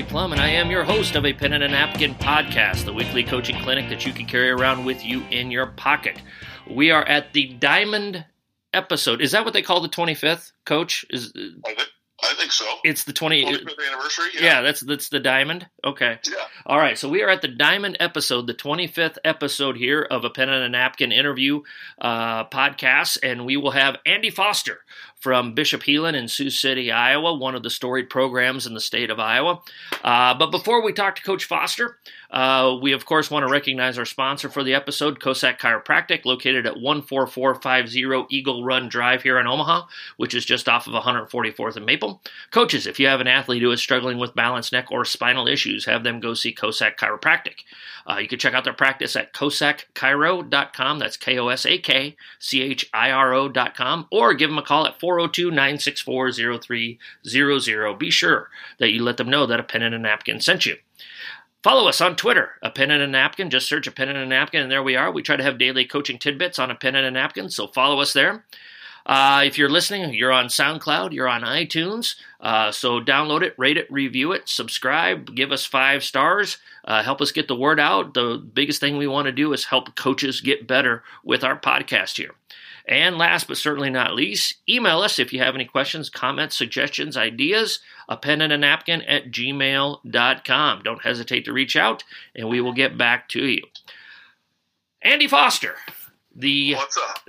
Marty Plum, and I am your host of a Pen and a Napkin podcast, the weekly coaching clinic that you can carry around with you in your pocket. We are at the Diamond episode. Is that what they call the 25th, Coach? Is I think, so. it's the 20? 25th anniversary. yeah, that's that's the Diamond. Okay. Yeah. All right, so we are at the Diamond episode, the 25th episode here of a Pen and a Napkin interview uh, podcast, and we will have Andy Foster from Bishop Heelan in Sioux City, Iowa, one of the storied programs in the state of Iowa. Uh, but before we talk to Coach Foster, uh, we of course want to recognize our sponsor for the episode, Kosak Chiropractic, located at 14450 Eagle Run Drive here in Omaha, which is just off of 144th and Maple. Coaches, if you have an athlete who is struggling with balance, neck, or spinal issues, have them go see Kosak Chiropractic. Uh, you can check out their practice at KosakChiro.com. That's K O S A K C H I R O.com. Or give them a call at 402 964 0300. Be sure that you let them know that a pen and a napkin sent you. Follow us on Twitter, a pen and a napkin. Just search a pen and a napkin, and there we are. We try to have daily coaching tidbits on a pen and a napkin, so follow us there. Uh, if you're listening, you're on SoundCloud, you're on iTunes. Uh, so download it, rate it, review it, subscribe, give us five stars, uh, help us get the word out. The biggest thing we want to do is help coaches get better with our podcast here. And last but certainly not least, email us if you have any questions, comments, suggestions, ideas, a pen and a napkin at gmail.com. Don't hesitate to reach out and we will get back to you. Andy Foster, the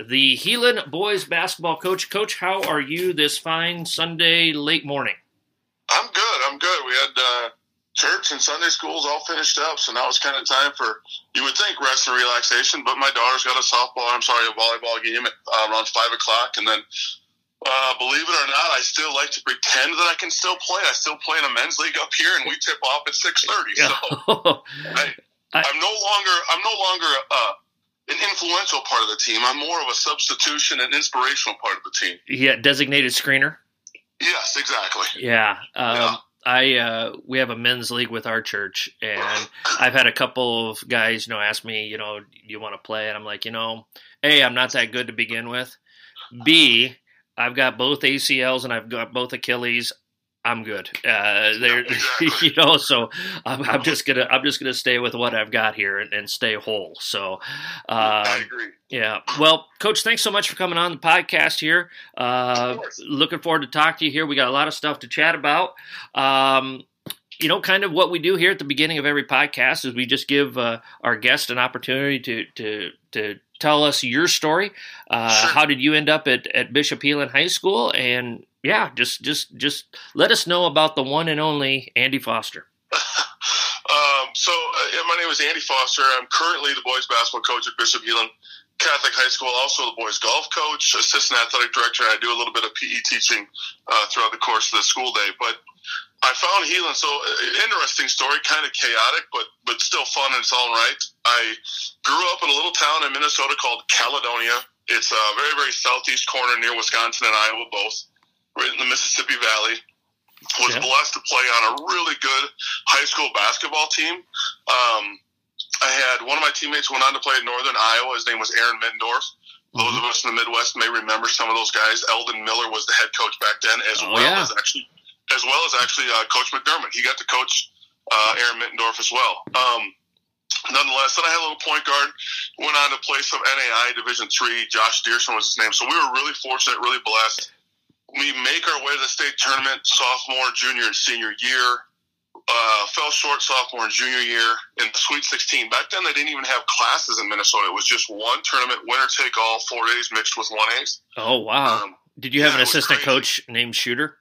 the Heelan boys basketball coach. Coach, how are you this fine Sunday late morning? I'm good. I'm good. We had uh, church and Sunday schools all finished up, so now it's kind of time for you would think rest and relaxation. But my daughter's got a softball. I'm sorry, a volleyball game at uh, around five o'clock, and then. Uh, believe it or not, I still like to pretend that I can still play. I still play in a men's league up here, and we tip off at six thirty. So I, I'm no longer I'm no longer uh, an influential part of the team. I'm more of a substitution and inspirational part of the team. yeah, designated screener. Yes, exactly. Yeah. Um, Yeah. I uh, we have a men's league with our church, and I've had a couple of guys, you know, ask me, you know, you want to play? And I'm like, you know, a, I'm not that good to begin with. B, I've got both ACLs and I've got both Achilles. I'm good. Uh, there, exactly. you know, so I'm, I'm just gonna I'm just gonna stay with what I've got here and, and stay whole. So, I agree. yeah. Well, Coach, thanks so much for coming on the podcast here. Uh, looking forward to talk to you here. We got a lot of stuff to chat about. Um, you know, kind of what we do here at the beginning of every podcast is we just give uh, our guest an opportunity to to to tell us your story. Uh, Sure. How did you end up at, at Bishop Heelan High School? And yeah, just just just let us know about the one and only Andy Foster. Um, so, uh, my name is Andy Foster. I'm currently the boys basketball coach at Bishop Heelan Catholic High School, also the boys golf coach, assistant athletic director, I do a little bit of PE teaching uh, throughout the course of the school day. But I found Heelan, so uh, interesting story, kind of chaotic, but but still fun in its own right. I grew up in a little town in Minnesota called Caledonia. It's a very, very southeast corner near Wisconsin and Iowa, both, right in the Mississippi Valley was Yeah. blessed to play on a really good high school basketball team. Um, I had one of my teammates went on to play at Northern Iowa. His name was Aaron Middendorf. Those of us in the Midwest may remember some of those guys. Eldon Miller was the head coach back then, as Oh, well yeah. as actually, as well as actually uh, Coach McDermott. He got to coach uh, Aaron Mittendorf as well. Um, nonetheless, then I had a little point guard. Went on to play some NAI Division three. Josh Dearson was his name. So we were really fortunate, really blessed we make our way to the state tournament sophomore, junior, and senior year. Uh, fell short sophomore and junior year in the Sweet 16. Back then, they didn't even have classes in Minnesota. It was just one tournament, winner take all, four A's mixed with one A's. Oh wow! Um, Did you have yeah, an assistant coach named Shooter?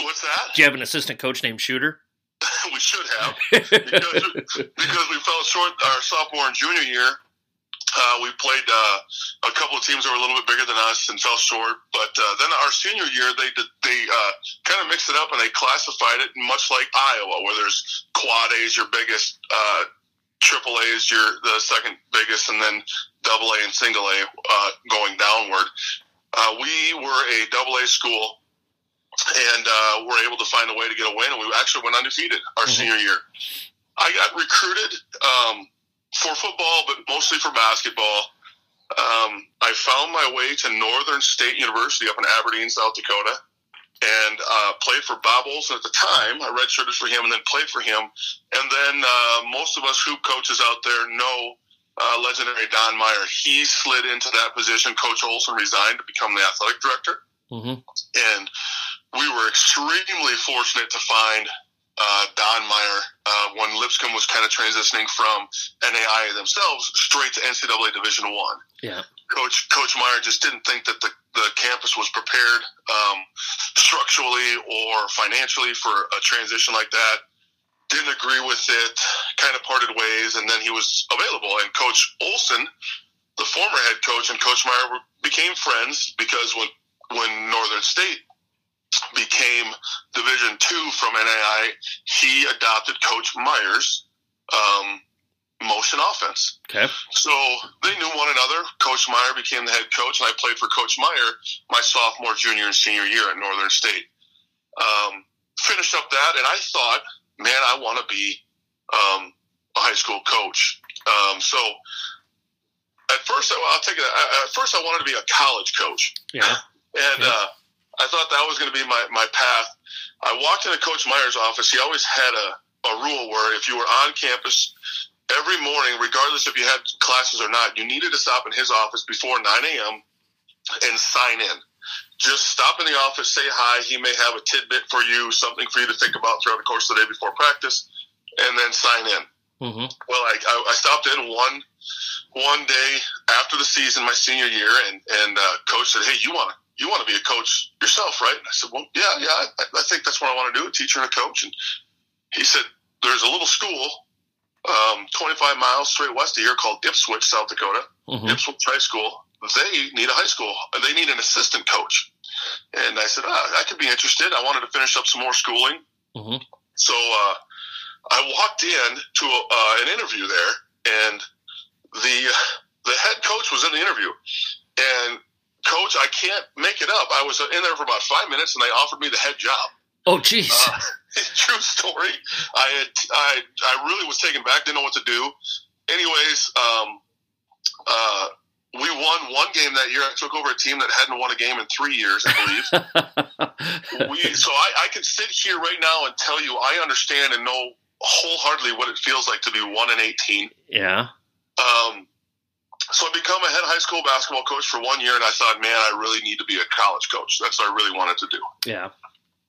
what's that? Do you have an assistant coach named Shooter? we should have because, because we fell short our sophomore and junior year. Uh, we played uh, a couple of teams that were a little bit bigger than us and fell short. But uh, then our senior year, they did, they uh, kind of mixed it up and they classified it much like Iowa, where there's quad A's your biggest, uh, triple A is your the second biggest, and then double A and single A uh, going downward. Uh, we were a double A school, and uh, were able to find a way to get a win, and we actually went undefeated our Mhm. senior year. I got recruited um, for football, but mostly for basketball. Um, I found my way to Northern State University up in Aberdeen, South Dakota. and uh, played for Bob Olson at the time. I redshirted for him and then played for him. And then uh, most of us hoop coaches out there know uh, legendary Don Meyer. He slid into that position. Coach Olson resigned to become the athletic director. Mm-hmm. And we were extremely fortunate to find uh, Don Meyer uh, when Lipscomb was kind of transitioning from NAIA themselves straight to NCAA Division One. Yeah. Coach Coach Meyer just didn't think that the, the campus was prepared um, structurally or financially for a transition like that. Didn't agree with it. Kind of parted ways, and then he was available. And Coach Olson, the former head coach, and Coach Meyer became friends because when when Northern State became Division Two from NAI, he adopted Coach Meyer's um, motion offense. Okay. So they knew one another. Coach Meyer became the head coach, and I played for Coach Meyer my sophomore, junior, and senior year at Northern State. Um, finished up that, and I thought, man, I want to be um, a high school coach. Um, so at first, I'll take it. At first, I wanted to be a college coach. Yeah. And Yeah. uh, I thought that was going to be my, my path. I walked into Coach Meyer's office. He always had a, a rule where if you were on campus every morning, regardless if you had classes or not, you needed to stop in his office before 9 a.m. and sign in. Just stop in the office, say hi. He may have a tidbit for you, something for you to think about throughout the course of the day before practice, and then sign in. Mm-hmm. Well, I, I, I stopped in one one day after the season, my senior year, and and uh, coach said, "Hey, you want to you want to be a coach yourself, right?" And I said, "Well, yeah, yeah, I, I think that's what I want to do, a teacher and a coach." And he said, "There's a little school, um, 25 miles straight west of here, called Ipswich, South Dakota, Mm-hmm. Ipswich High School. They need a high school. They need an assistant coach." And I said, ah, "I could be interested. I wanted to finish up some more schooling." Mhm. So uh, I walked in to a, uh, an interview there, and the the head coach was in the interview, and coach, I can't make it up. I was in there for about five minutes, and they offered me the head job. Oh, jeez. Uh, true story. I had I I really was taken back. Didn't know what to do. Anyways, um, uh, we won one game that year. I took over a team that hadn't won a game in three years, I believe. we so I, I can sit here right now and tell you I understand and know wholeheartedly what it feels like to be one and eighteen. yeah. Um, so I become a head high school basketball coach for one year, and I thought, man, I really need to be a college coach. That's what I really wanted to do. Yeah.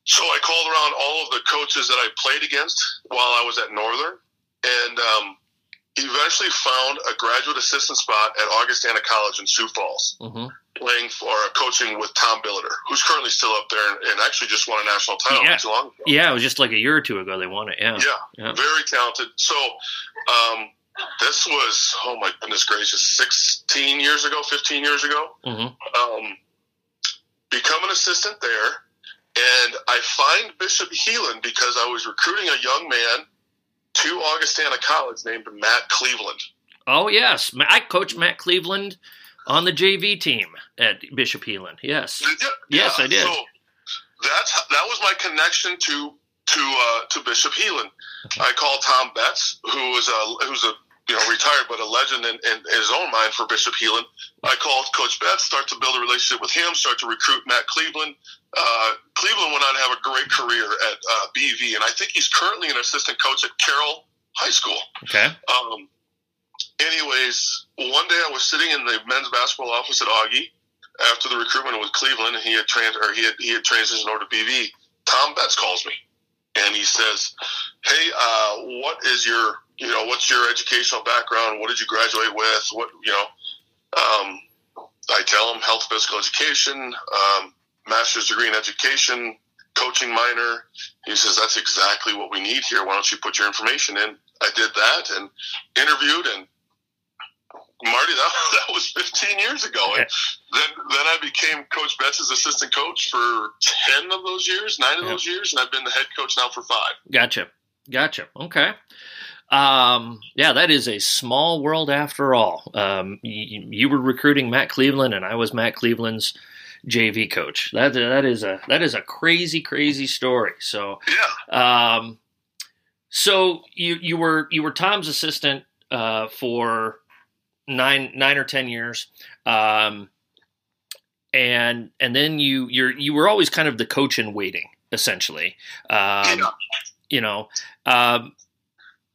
So I called around all of the coaches that I played against while I was at Northern, and um, eventually found a graduate assistant spot at Augustana College in Sioux Falls, Mm-hmm. playing for uh, coaching with Tom Billeter, who's currently still up there and, and actually just won a national title Yeah. not too long ago. Yeah, it was just like a year or two ago they won it. Yeah. Yeah, Yeah. very talented. So um, this was, oh my goodness gracious, 16 years ago, 15 years ago. Mm-hmm. Um, become an assistant there, and I find Bishop Heelan because I was recruiting a young man to Augustana College named Matt Cleveland. Oh, yes. I coached Matt Cleveland on the JV team at Bishop Heelan. Yes. You? Yes, I did. So that's that was my connection to to uh, to Bishop Heelan. I called Tom Betts, who was a who's a you know retired but a legend in, in his own mind for Bishop Heelan. I called Coach Betts, start to build a relationship with him, start to recruit Matt Cleveland. Uh, Cleveland went on to have a great career at uh, BV, and I think he's currently an assistant coach at Carroll High School. Okay. Um, anyways, one day I was sitting in the men's basketball office at Augie after the recruitment with Cleveland, and he had trans or he had he had transitioned over to BV. Tom Betts calls me, and he says, "Hey, uh, what is your you know what's your educational background? What did you graduate with? What you know?" Um, I tell him health physical education, um, master's degree in education, coaching minor. He says that's exactly what we need here. Why don't you put your information in? I did that and interviewed and Marty, that, that was 15 years ago. And then, then I became Coach Betts' assistant coach for 10 of those years, nine of Yeah. those years, and I've been the head coach now for five. Gotcha. Gotcha. Okay. Um, yeah, that is a small world after all. Um, you, you were recruiting Matt Cleveland, and I was Matt Cleveland's JV coach. That that is a that is a crazy, crazy story. So, Yeah. um, so you you were you were Tom's assistant uh, for nine nine or ten years. Um, and and then you you're you were always kind of the coach in waiting, essentially. Um, Yeah. You know, um,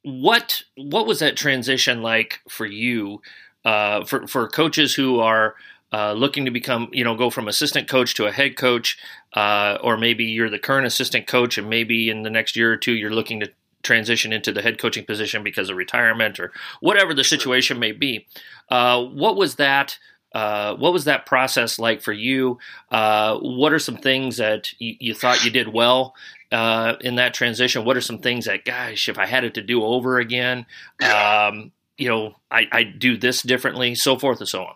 what what was that transition like for you? Uh, for for coaches who are uh, looking to become, you know, go from assistant coach to a head coach, uh, or maybe you're the current assistant coach, and maybe in the next year or two you're looking to transition into the head coaching position because of retirement or whatever the situation may be. Uh, what was that? Uh, what was that process like for you? Uh, what are some things that you, you thought you did well uh, in that transition? What are some things that, gosh, if I had it to do over again, um, you know, I, I do this differently, so forth and so on.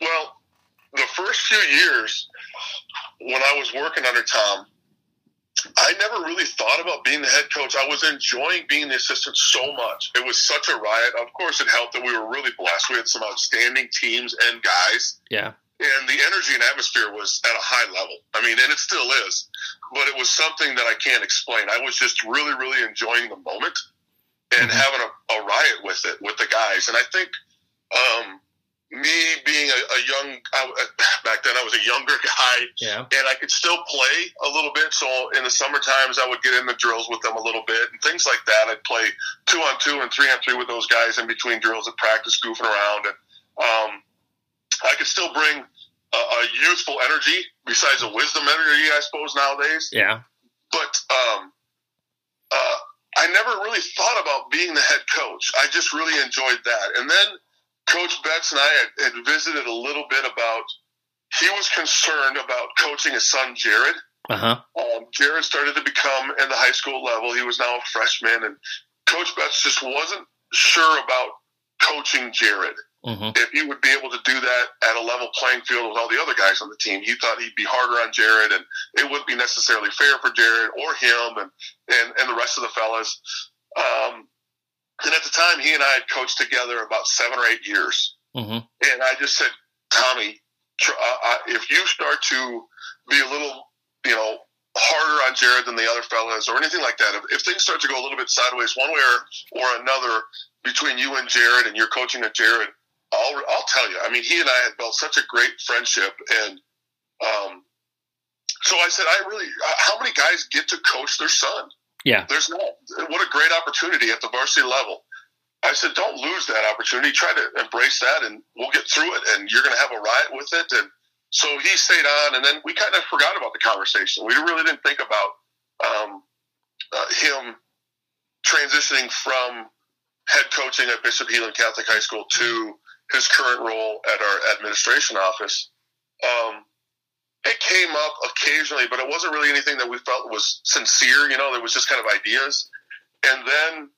Well, the first few years when I was working under Tom, I never really thought about being the head coach. I was enjoying being the assistant so much. It was such a riot. Of course, it helped that we were really blessed. We had some outstanding teams and guys, Yeah, and the energy and atmosphere was at a high level. I mean, and it still is, but it was something that I can't explain. I was just really, really enjoying the moment and Mhm. having a, a riot with it with the guys. And I think um, me being a, a young I, back then, I was a younger guy, yeah, and I could still play a little bit. So in the summer times, I would get in the drills with them a little bit and things like that. I'd play two on two and three on three with those guys in between drills at practice, goofing around, and um, I could still bring a, a youthful energy besides a wisdom energy, I suppose nowadays. yeah, But um, uh, I never really thought about being the head coach. I just really enjoyed that. And then Coach Betts and I had, had visited a little bit about. He was concerned about coaching his son Jared. uh huh, Um, Jared started to become in the high school level. He was now a freshman, and Coach Betts just wasn't sure about coaching Jared hmm if he would be able to do that at a level playing field with all the other guys on the team. He thought he'd be harder on Jared, and it wouldn't be necessarily fair for Jared or him and and, and the rest of the fellas. Um, and at the time, he and I had coached together about seven or eight years, hmm and I just said, Tommy, tr- uh, uh, if you start to be a little, you know. Harder on Jared than the other fellas, or anything like that. If, if things start to go a little bit sideways, one way or, or another, between you and Jared, and you're coaching at Jared, I'll, I'll tell you. I mean, he and I had built such a great friendship, and um, so I said, I really, uh, how many guys get to coach their son? Yeah. There's not. What a great opportunity at the varsity level. I said, don't lose that opportunity. Try to embrace that, and we'll get through it. And you're going to have a riot with it. And so he stayed on, and then we kind of forgot about the conversation. We really didn't think about um, uh, him transitioning from head coaching at Bishop Heelan Catholic High School to his current role at our administration office. Um, it came up occasionally, but it wasn't really anything that we felt was sincere. You know, there was just kind of ideas. And then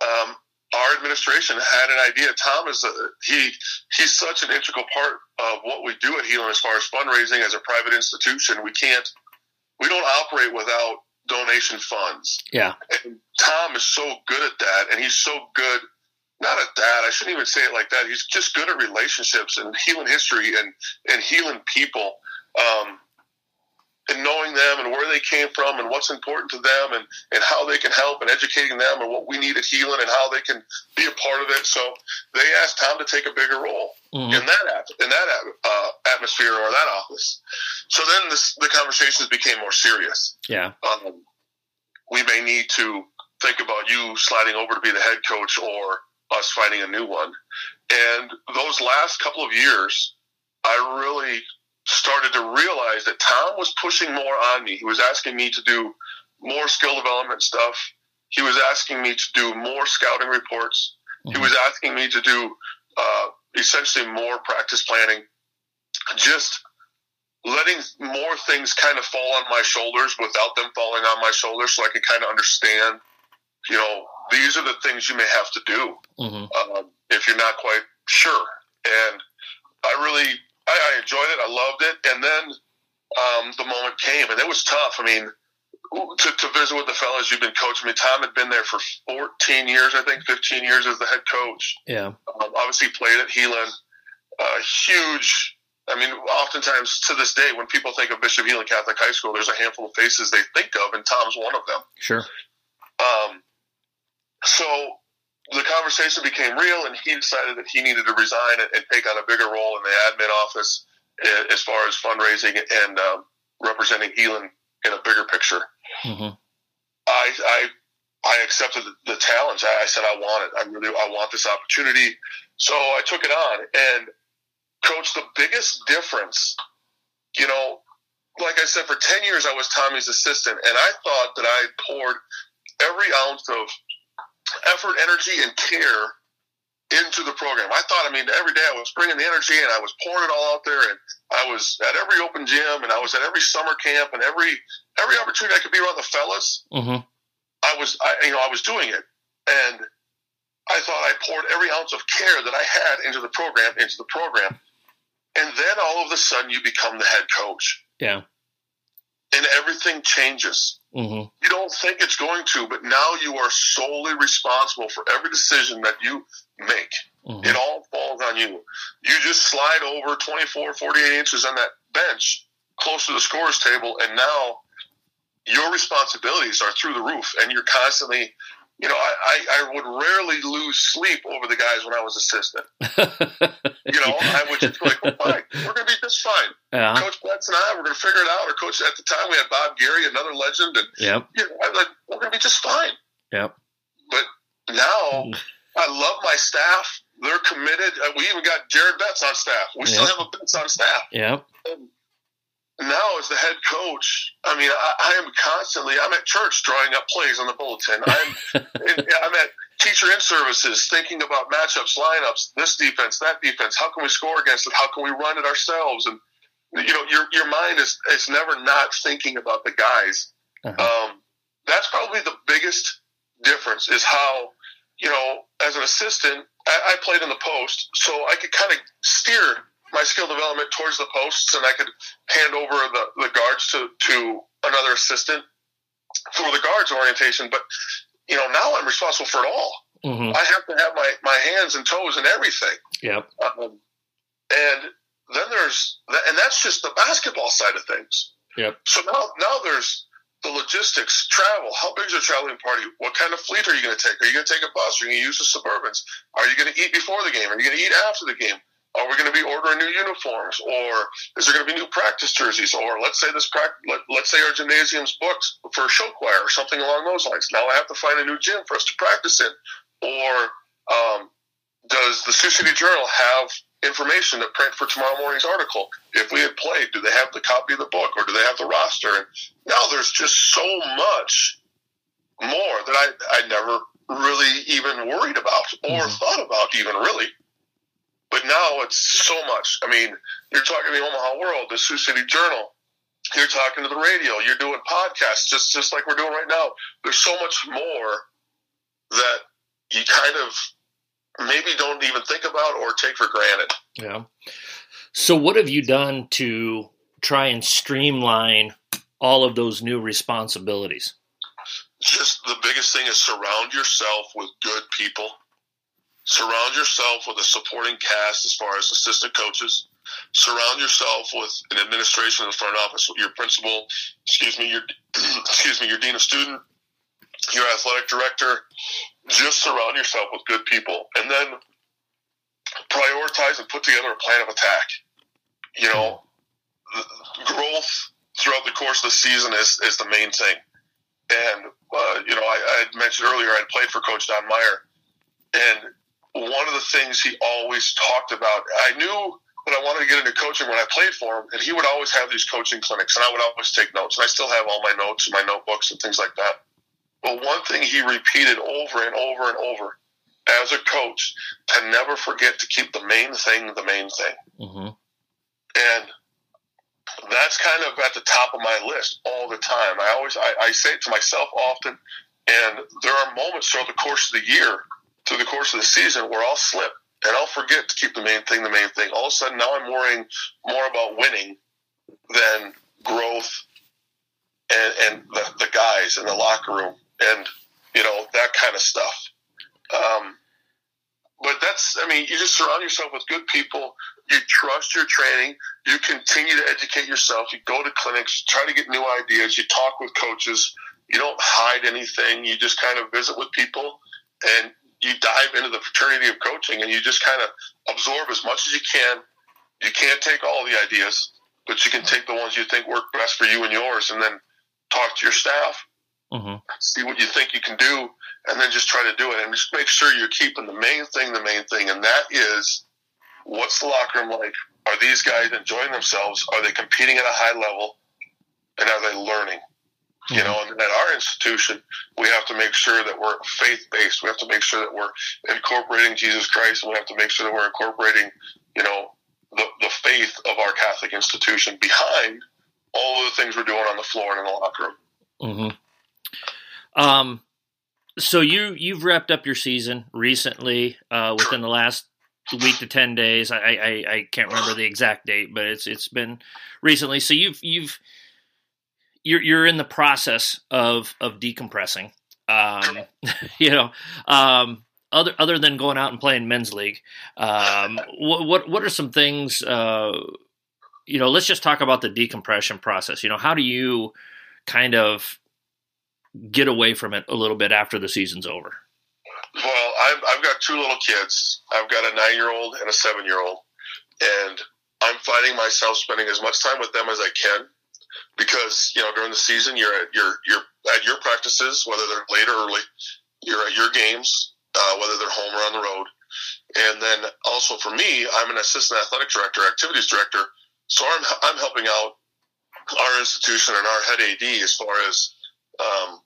um, our administration had an idea. Tom is a, he he's such an integral part of what we do at Heelan as far as fundraising as a private institution. We can't we don't operate without donation funds. Yeah. And Tom is so good at that, and he's so good. Not at that. I shouldn't even say it like that. He's just good at relationships and Heelan history and and Heelan people, um, and knowing them and where they came from and what's important to them and and how they can help and educating them and what we need at Heelan and how they can be a part of it. So they asked Tom to take a bigger role hmm in that in that uh, atmosphere or that office. So then this, the conversations became more serious Yeah. um, we may need to think about you sliding over to be the head coach or us finding a new one. And those last couple of years, I really started to realize that Tom was pushing more on me. He was asking me to do more skill development stuff. He was asking me to do more scouting reports. He Mhm. was asking me to do uh, essentially more practice planning. Just letting more things kind of fall on my shoulders without them falling on my shoulders so I can kind of understand, you know, these are the things you may have to do hmm um, if you're not quite sure. And I really, I, I enjoyed it. I loved it. And then um, the moment came, and it was tough. I mean, to, to visit with the fellas you've been coaching. I mean, Tom had been there for 14 years, I think, 15 years as the head coach. Yeah. Um, obviously, played at Heelan. Uh, huge. I mean, oftentimes to this day, when people think of Bishop Heelan Catholic High School, there's a handful of faces they think of, and Tom's one of them. Sure. Um, so the conversation became real, and he decided that he needed to resign and, and take on a bigger role in the admin office. as far as fundraising and um, representing Heelan in a bigger picture. Mm-hmm. I, I I accepted the, the challenge. I, I, said I want it. I really I want this opportunity. So I took it on. And coach, the biggest difference, you know, like I said, for ten years I was Tommy's assistant, and I thought that I poured every ounce of effort, energy, and care into the program. I thought, I mean, every day I was bringing the energy and I was pouring it all out there, and I was at every open gym, and I was at every summer camp, and every every opportunity I could be around the fellas. Mm-hmm. I was, I, you know, I was doing it, and I thought I poured every ounce of care that I had into the program, into the program, and then all of a sudden you become the head coach. Yeah. And everything changes. Mm-hmm. You don't think it's going to, but now you are solely responsible for every decision that you make. Mm-hmm. It all falls on you. You just slide over 24, 48 inches on that bench close to the scorer's table, and now your responsibilities are through the roof, and you're constantly you know, I, I, I, would rarely lose sleep over the guys when I was assistant. you know, I would just be like, well, fine, we're going to be just fine. Coach Betts and I, we're going to figure it out. Or Coach, at the time we had Bob Gary, another legend, and yep. you know, I'm like, we're going to be just fine. Yep. But now I love my staff. They're committed. Uh, we even got Jared Betts on staff. We yep. still have a Betts on staff. Yep. And, now as the head coach, I mean, I, I, am constantly. I'm at church drawing up plays on the bulletin. I'm I'm at teacher in services thinking about matchups, lineups, this defense, that defense. How can we score against it? How can we run it ourselves? And you know, your your mind is is never not thinking about the guys. Uh-huh. Um, that's probably the biggest difference. Is how you know, as an assistant, I, I played in the post, so I could kind of steer my skill development towards the posts, and I could hand over the, the guards to, to another assistant for the guards orientation. But you know, now I'm responsible for it all. Mm-hmm. I have to have my, my hands and toes and everything. Yep. Um, and then there's, and that's just the basketball side of things. Yep. So now, now there's the logistics, travel. How big is your traveling party? What kind of fleet are you going to take? Are you going to take a bus? Are you going to use the Suburbans? Are you going to eat before the game? Are you going to eat after the game? Are we going to be ordering new uniforms, or is there going to be new practice jerseys, or let's say this let, let's say our gymnasium's booked for a show choir or something along those lines. Now I have to find a new gym for us to practice in, or um, does the Sioux City Journal have information to print for tomorrow morning's article? If we had played, do they have the copy of the book, or do they have the roster? And now there's just so much more that I I never really even worried about or mm-hmm. thought about even really. But now it's so much. I mean, you're talking to the Omaha World, the Sioux City Journal. You're talking to the radio. You're doing podcasts, just just like we're doing right now. There's so much more that you kind of maybe don't even think about or take for granted. Yeah. So, what have you done to try and streamline all of those new responsibilities? Just the biggest thing is surround yourself with good people Surround yourself with a supporting cast as far as assistant coaches. Surround yourself with an administration in the front office, your principal, excuse me, your excuse me, your dean of student, your athletic director. Just surround yourself with good people, and then prioritize and put together a plan of attack. You know, growth throughout the course of the season is, is the main thing. And, uh, you know, I, I mentioned earlier I played for Coach Don Meyer. And one of the things he always talked about, I knew that I wanted to get into coaching when I played for him, and he would always have these coaching clinics, and I would always take notes, and I still have all my notes and my notebooks and things like that. But one thing he repeated over and over and over as a coach to never forget to keep the main thing the main thing. Mm-hmm. And that's kind of at the top of my list all the time. I always I, I say it to myself often, and there are moments throughout the course of the year through the course of the season where I'll slip and I'll forget to keep the main thing the main thing. All of a sudden, now I'm worrying more about winning than growth and, and the, the guys in the locker room and, you know, that kind of stuff. Um, but that's, I mean, you just surround yourself with good people. You trust your training. You continue to educate yourself. You go to clinics. You try to get new ideas. You talk with coaches. You don't hide anything. You just kind of visit with people and you dive into the fraternity of coaching and you just kind of absorb as much as you can you can't take all the ideas, but you can take the ones you think work best for you and yours, and then talk to your staff, mm-hmm. see what you think you can do, and then just try to do it. And just make sure you're keeping the main thing, the main thing, and that is what's the locker room like? Are these guys enjoying themselves? Are they competing at a high level? And are they learning? You know, and at our institution, we have to make sure that we're faith based. We have to make sure that we're incorporating Jesus Christ, and we have to make sure that we're incorporating, you know, the, the faith of our Catholic institution behind all of the things we're doing on the floor and in the locker room. Mm-hmm. Um, so you you've wrapped up your season recently, uh, within the last week to ten days. I, I I can't remember the exact date, but it's it's been recently. So you've you've you're you're in the process of of decompressing. Um, you know, um, other other than going out and playing men's league, um, what what what are some things? Uh, you know, let's just talk about the decompression process. You know, how do you kind of get away from it a little bit after the season's over? Well, I've, I've got two little kids. I've got a nine year old and a seven year old. And I'm finding myself spending as much time with them as I can because, you know, during the season, you're at your, at your practices, whether they're late or early, you're at your games, uh, whether they're home or on the road. And then also for me, I'm an assistant athletic director, activities director. So I'm, I'm helping out our institution and our head AD as far as um,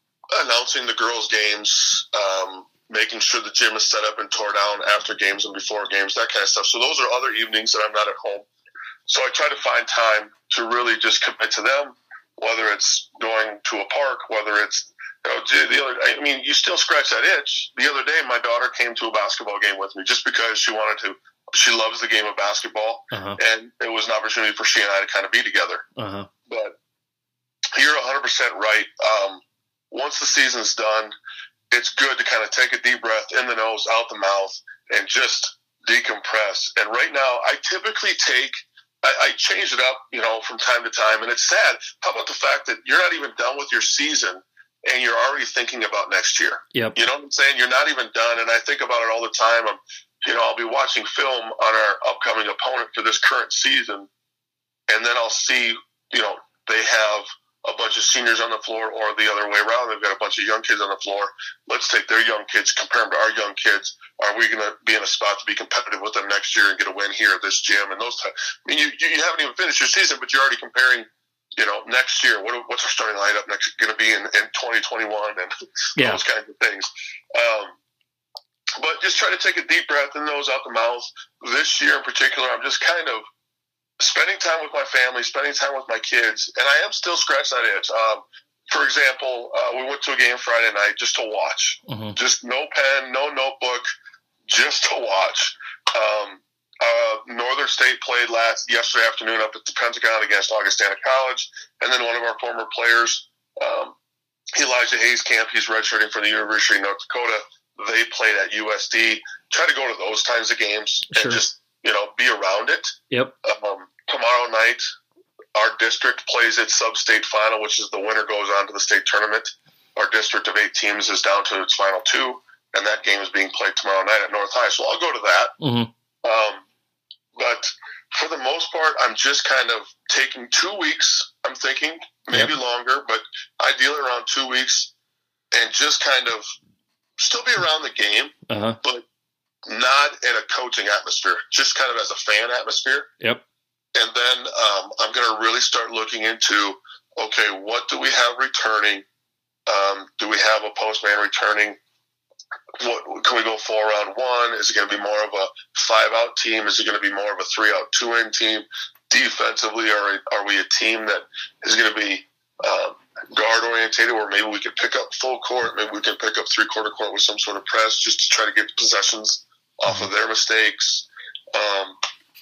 announcing the girls' games, um, making sure the gym is set up and tore down after games and before games, that kind of stuff. So those are other evenings that I'm not at home. So I try to find time to really just commit to them, whether it's going to a park, whether it's you know, the other. I mean, you still scratch that itch. The other day, my daughter came to a basketball game with me just because she wanted to. She loves the game of basketball, Uh-huh. and it was an opportunity for she and I to kind of be together Uh-huh. but you're 100% right. Um, once the season's done, it's good to kind of take a deep breath in the nose, out the mouth, and just decompress. And right now, I typically take, I, I change it up, you know, from time to time. And it's sad. How about the fact that you're not even done with your season and you're already thinking about next year? Yep. You know what I'm saying? You're not even done. And I think about it all the time. I'm, you know, I'll be watching film on our upcoming opponent for this current season, and then I'll see, you know, they have a bunch of seniors on the floor, or the other way around, they've got a bunch of young kids on the floor. Let's take their young kids, compare them to our young kids. Are we going to be in a spot to be competitive with them next year and get a win here at this gym and those types? I mean, you, you haven't even finished your season, but you're already comparing. You know, next year, what, what's our starting lineup next going to be in, in 2021 and Yeah. those kinds of things. Um, but just try to take a deep breath in those out the mouth. This year in particular, I'm just kind of spending time with my family, spending time with my kids, and I am still scratching that itch. Um, for example, uh, we went to a game Friday night just to watch, Mhm. just no pen, no notebook, just to watch. Um, uh, Northern State played last yesterday afternoon up at the Pentagon against Augustana College, and then one of our former players, um, Elijah Hayes Camp, he's redshirting for the University of North Dakota. They played at USD. Try to go to those kinds of games Sure. and just you know be around it. Yep. Um, tomorrow night, our district plays its sub-state final, which is the winner goes on to the state tournament. Our district of eight teams is down to its final two, and that game is being played tomorrow night at North High. So I'll go to that. Mhm. Um, but for the most part, I'm just kind of taking two weeks. I'm thinking maybe longer, but ideally around two weeks, and just kind of still be around the game, Uh-huh. but not in a coaching atmosphere, just kind of as a fan atmosphere. Yep. And then um, I'm going to really start looking into okay, what do we have returning? Um, do we have a postman returning? What can we go four round one? Is it going to be more of a five out team? Is it going to be more of a three out two in team? Defensively, are are we a team that is going to be um, guard orientated, or maybe we can pick up full court? Maybe we can pick up three quarter court with some sort of press, just to try to get possessions off of their mistakes. Um,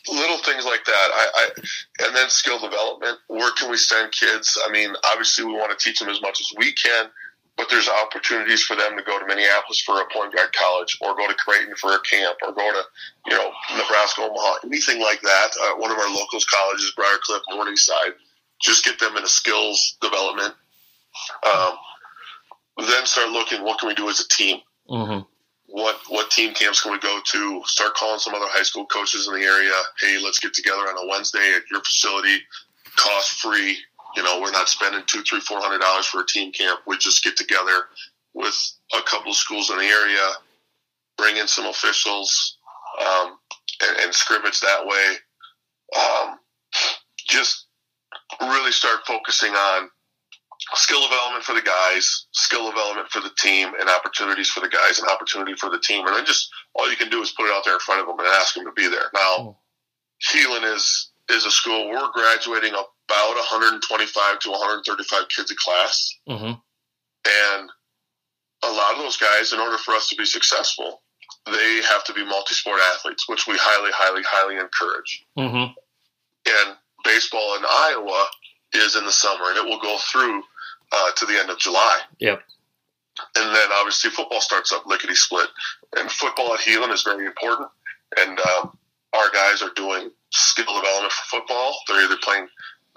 little things like that. I, I and then skill development. Where can we send kids? I mean, obviously we want to teach them as much as we can, but there's opportunities for them to go to Minneapolis for a point guard college, or go to Creighton for a camp, or go to you know Nebraska, Omaha, anything like that. Uh, one of our locals colleges, Briarcliff, Morningside. Just get them into skills development. Um, then start looking what can we do as a team Mhm. What what team camps can we go to? Start calling some other high school coaches in the area. Hey, let's get together on a Wednesday at your facility, cost free. You know, we're not spending two, three, four hundred dollars for a team camp. We just get together with a couple of schools in the area, bring in some officials, um, and, and scrimmage that way. Um, just really start focusing on skill development for the guys, skill development for the team, and opportunities for the guys and opportunity for the team. And then just all you can do is put it out there in front of them and ask them to be there. Now. Heelan is is a school we're graduating about 125 to 135 kids a class, mm-hmm. and a lot of those guys, in order for us to be successful, they have to be multi-sport athletes, which we highly, highly, highly encourage. Mm-hmm. And baseball in Iowa is in the summer, and it will go through uh, to the end of July. Yep. And then obviously football starts up lickety split, and football at Heelan is very important. And um, our guys are doing skill development for football. They're either playing.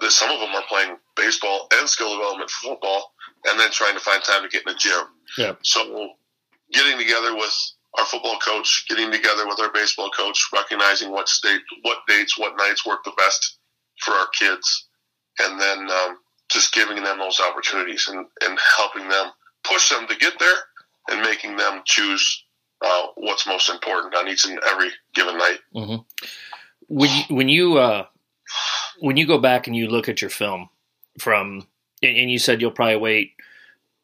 Some of them are playing baseball and skill development for football, and then trying to find time to get in the gym. Yep. So, getting together with our football coach, getting together with our baseball coach, recognizing what state, what dates, what nights work the best for our kids, and then um, just giving them those opportunities and, and helping them push them to get there and making them choose uh, what's most important on each and every given night. Mm-hmm. When you, when you uh, when you go back and you look at your film from and you said you'll probably wait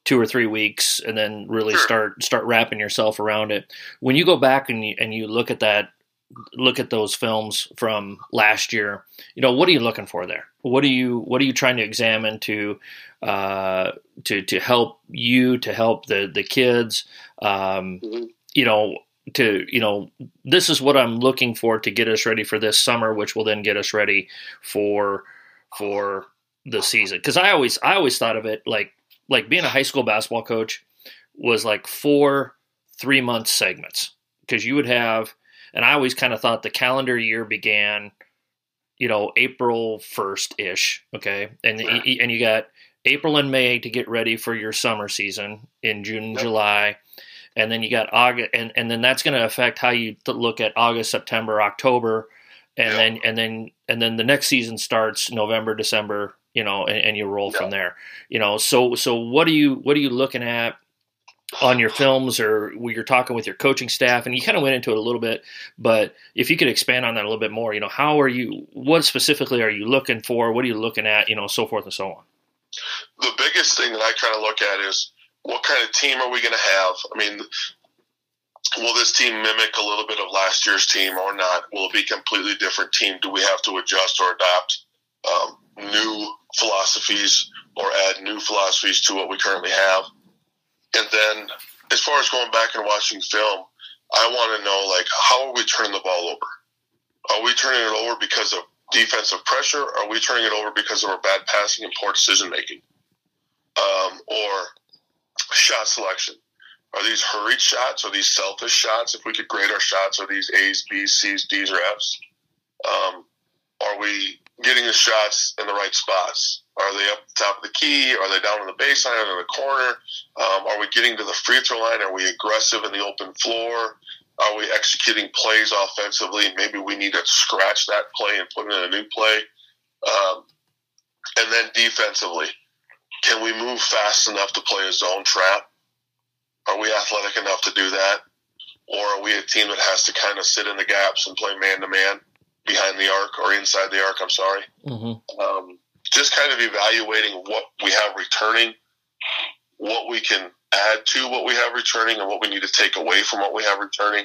two or three weeks and then really sure. start start wrapping yourself around it. When you go back and you, and you look at that look at those films from last year, you know, what are you looking for there? What are you what are you trying to examine to uh, to to help you to help the the kids? Um, mm-hmm. You know, to you know, this is what I'm looking for to get us ready for this summer, which will then get us ready for for the season. Because I always I always thought of it like like being a high school basketball coach was like four three month segments because you would have and I always kind of thought the calendar year began, you know, April first ish. Okay, and and you got April and May to get ready for your summer season in June, yep. July, and then you got August, and and then that's going to affect how you look at August, September, October, and yep. then and then and then the next season starts November, December, you know, and, and you roll yep. from there. You know, so so what are you what are you looking at? On your films or you're talking with your coaching staff and you kind of went into it a little bit but if you could expand on that a little bit more you know how are you what specifically are you looking for? What are you looking at? You know so forth and so on. The biggest thing that i kind of look at is what kind of team are we going to have? I mean will this team mimic a little bit of last year's team or not? Will it be a completely different team? Do we have to adjust or adopt um, new philosophies or add new philosophies to what we currently have and then as far as going back and watching film, I want to know like how are we turning the ball over? Are we turning it over because of defensive pressure? Are we turning it over because of our bad passing and poor decision making? Um, or shot selection? Are these hurried shots? Are these selfish shots? If we could grade our shots, are these A's, B's, C's, D's, or F's? Um, are we getting the shots in the right spots? Are they up top of the key? Are they down on the baseline? They in the corner? Um, are we getting to the free throw line? Are we aggressive in the open floor? Are we executing plays offensively? Maybe we need to scratch that play and put in a new play. Um, and then defensively, can we move fast enough to play a zone trap? Are we athletic enough to do that? Or are we a team that has to kind of sit in the gaps and play man to man behind the arc or inside the arc? I'm sorry. Mm-hmm. Um, just kind of evaluating what we have returning, what we can add to what we have returning, and what we need to take away from what we have returning.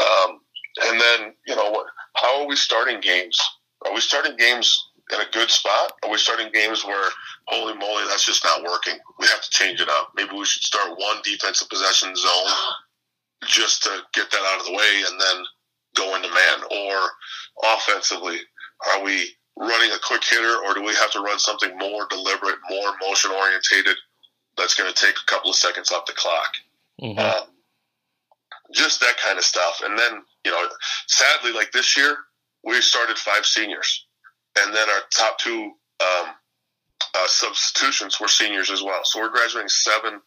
Um, and then, you know, how are we starting games? Are we starting games in a good spot? Are we starting games where, holy moly, that's just not working? We have to change it up. Maybe we should start one defensive possession zone just to get that out of the way and then go into man. Or offensively, are we running a quick hitter, or do we have to run something more deliberate, more motion orientated that's going to take a couple of seconds off the clock? Mm-hmm. Um, just that kind of stuff. And then, you know, sadly, like this year, we started five seniors, and then our top two um, uh, substitutions were seniors as well. So we're graduating seven,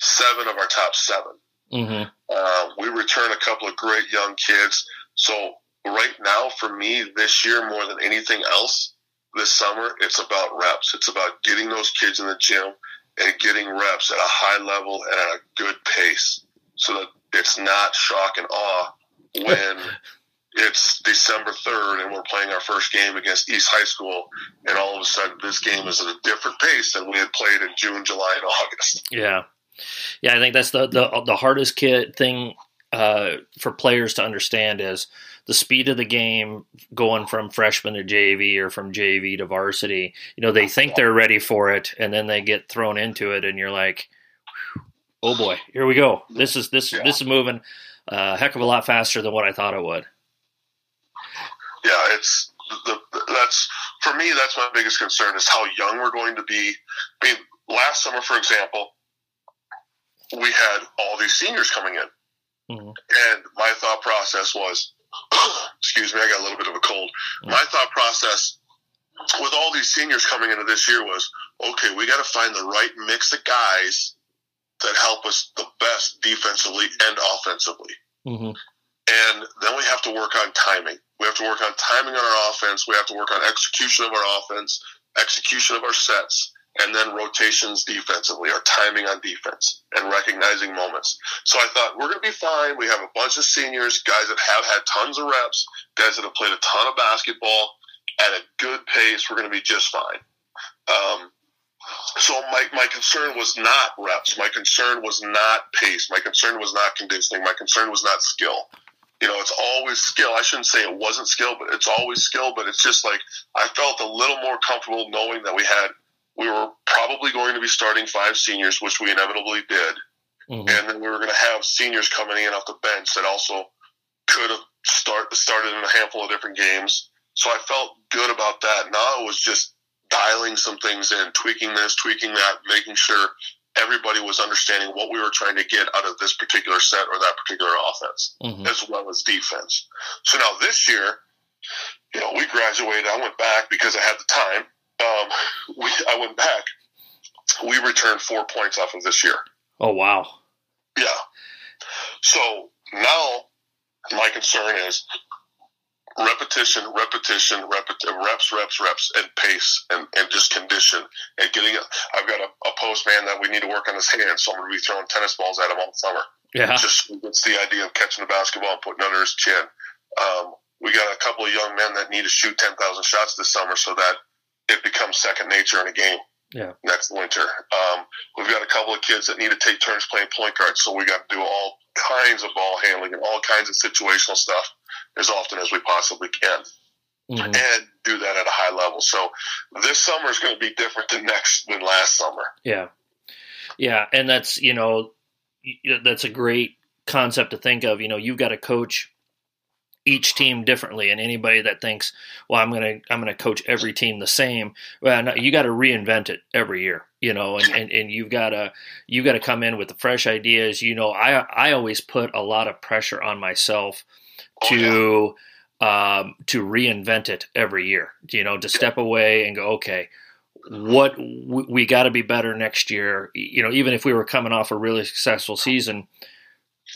seven of our top seven. Mm-hmm. Uh, we return a couple of great young kids. So right now, for me, this year more than anything else, this summer, it's about reps. It's about getting those kids in the gym and getting reps at a high level and at a good pace, so that it's not shock and awe when it's December 3rd and we're playing our first game against East High School, and all of a sudden this game is at a different pace than we had played in June, July, and August. Yeah. Yeah, I think that's the the, the hardest kid thing uh, for players to understand is the speed of the game going from freshman to JV or from JV to varsity. You know, they think they're ready for it, and then they get thrown into it, and you're like, "Oh boy, here we go. This is this Yeah. this is moving a heck of a lot faster than what I thought it would." yeah, it's the, that's for me. That's my biggest concern is how young we're going to be. I mean, last summer, for example, we had all these seniors coming in, Mhm. and my thought process was, excuse me, I got a little bit of a cold. My thought process with all these seniors coming into this year was, okay, we got to find the right mix of guys that help us the best defensively and offensively. Mm-hmm. And then we have to work on timing. We have to work on timing on our offense. We have to work on execution of our offense, execution of our sets, and then rotations defensively, our timing on defense, and recognizing moments. So I thought we're going to be fine. We have a bunch of seniors, guys that have had tons of reps, guys that have played a ton of basketball at a good pace. We're going to be just fine. Um, so my, my concern was not reps. My concern was not pace. My concern was not conditioning. My concern was not skill. You know, it's always skill. I shouldn't say it wasn't skill, but it's always skill. But it's just like I felt a little more comfortable knowing that we had we were probably going to be starting five seniors, which we inevitably did, Mm-hmm. and then we were going to have seniors coming in off the bench that also could have start started in a handful of different games. So I felt good about that. Now it was just dialing some things in, tweaking this, tweaking that, making sure everybody was understanding what we were trying to get out of this particular set or that particular offense, Mm-hmm. as well as defense. So now this year, you know, we graduated. I went back because I had the time. Um, we, I went back. We returned four points off of this year. Oh wow. Yeah. So now my concern is repetition, repetition, repet- reps, reps, reps, and pace, and, and just condition, and getting. I've got a, a postman that we need to work on his hands, so I'm going to be throwing tennis balls at him all summer. Yeah. Just it's the idea of catching the basketball and putting it under his chin. Um, we got a couple of young men that need to shoot ten thousand shots this summer, so that it becomes second nature in a game. Yeah. Next winter, um, we've got a couple of kids that need to take turns playing point guard, so we got to do all kinds of ball handling and all kinds of situational stuff as often as we possibly can, Mhm. and do that at a high level. So this summer is going to be different than next than last summer. Yeah. Yeah, and that's, you know, that's a great concept to think of. You know, you've got a coach each team differently and anybody that thinks, "Well, I'm going to I'm going to coach every team the same." Well, no, you got to reinvent it every year, you know, and, and, and you've got to you got to come in with the fresh ideas. You know, I I always put a lot of pressure on myself to um, to reinvent it every year. You know, to step away and go, okay, what we, we got to be better next year. You know, even if we were coming off a really successful season,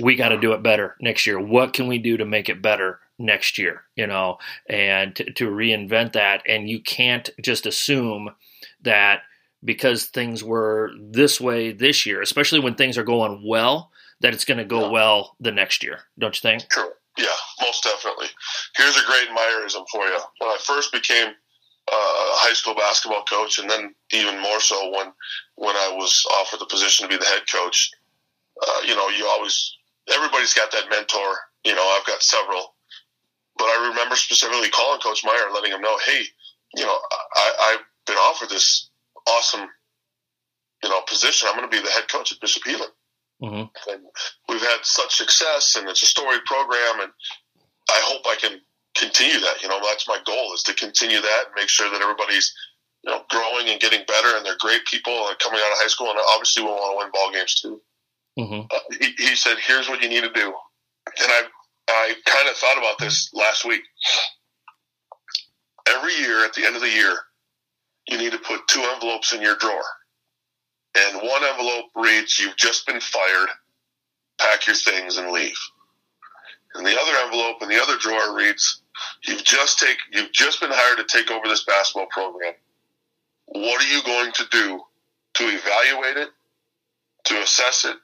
we got to do it better next year. What can we do to make it better next year? You know, and to, to reinvent that. And you can't just assume that because things were this way this year, especially when things are going well, that it's going to go Yeah. well the next year. Don't you think? True. Yeah, most definitely. Here's a great Myerism for you. When I first became uh, a high school basketball coach, and then even more so when when I was offered the position to be the head coach, uh, you know, you always everybody's got that mentor. You know, I've got several, but I remember specifically calling Coach Meyer and letting him know, hey, you know, I, I've been offered this awesome, you know, position. I'm going to be the head coach at Bishop Heelan Mm-hmm. and we've had such success and it's a storied program and I hope I can continue that. You know, that's my goal is to continue that and make sure that everybody's, you know, growing and getting better and they're great people and coming out of high school and obviously we want to win ball games too. Mm-hmm. Uh, he, he said, here's what you need to do. And I, I kind of thought about this last week. Every year at the end of the year, you need to put two envelopes in your drawer. And one envelope reads, You've just been fired. pack your things, and leave. And the other envelope in the other drawer reads, You've just take you've just been hired to take over this basketball program. What are you going to do to evaluate it, to assess it,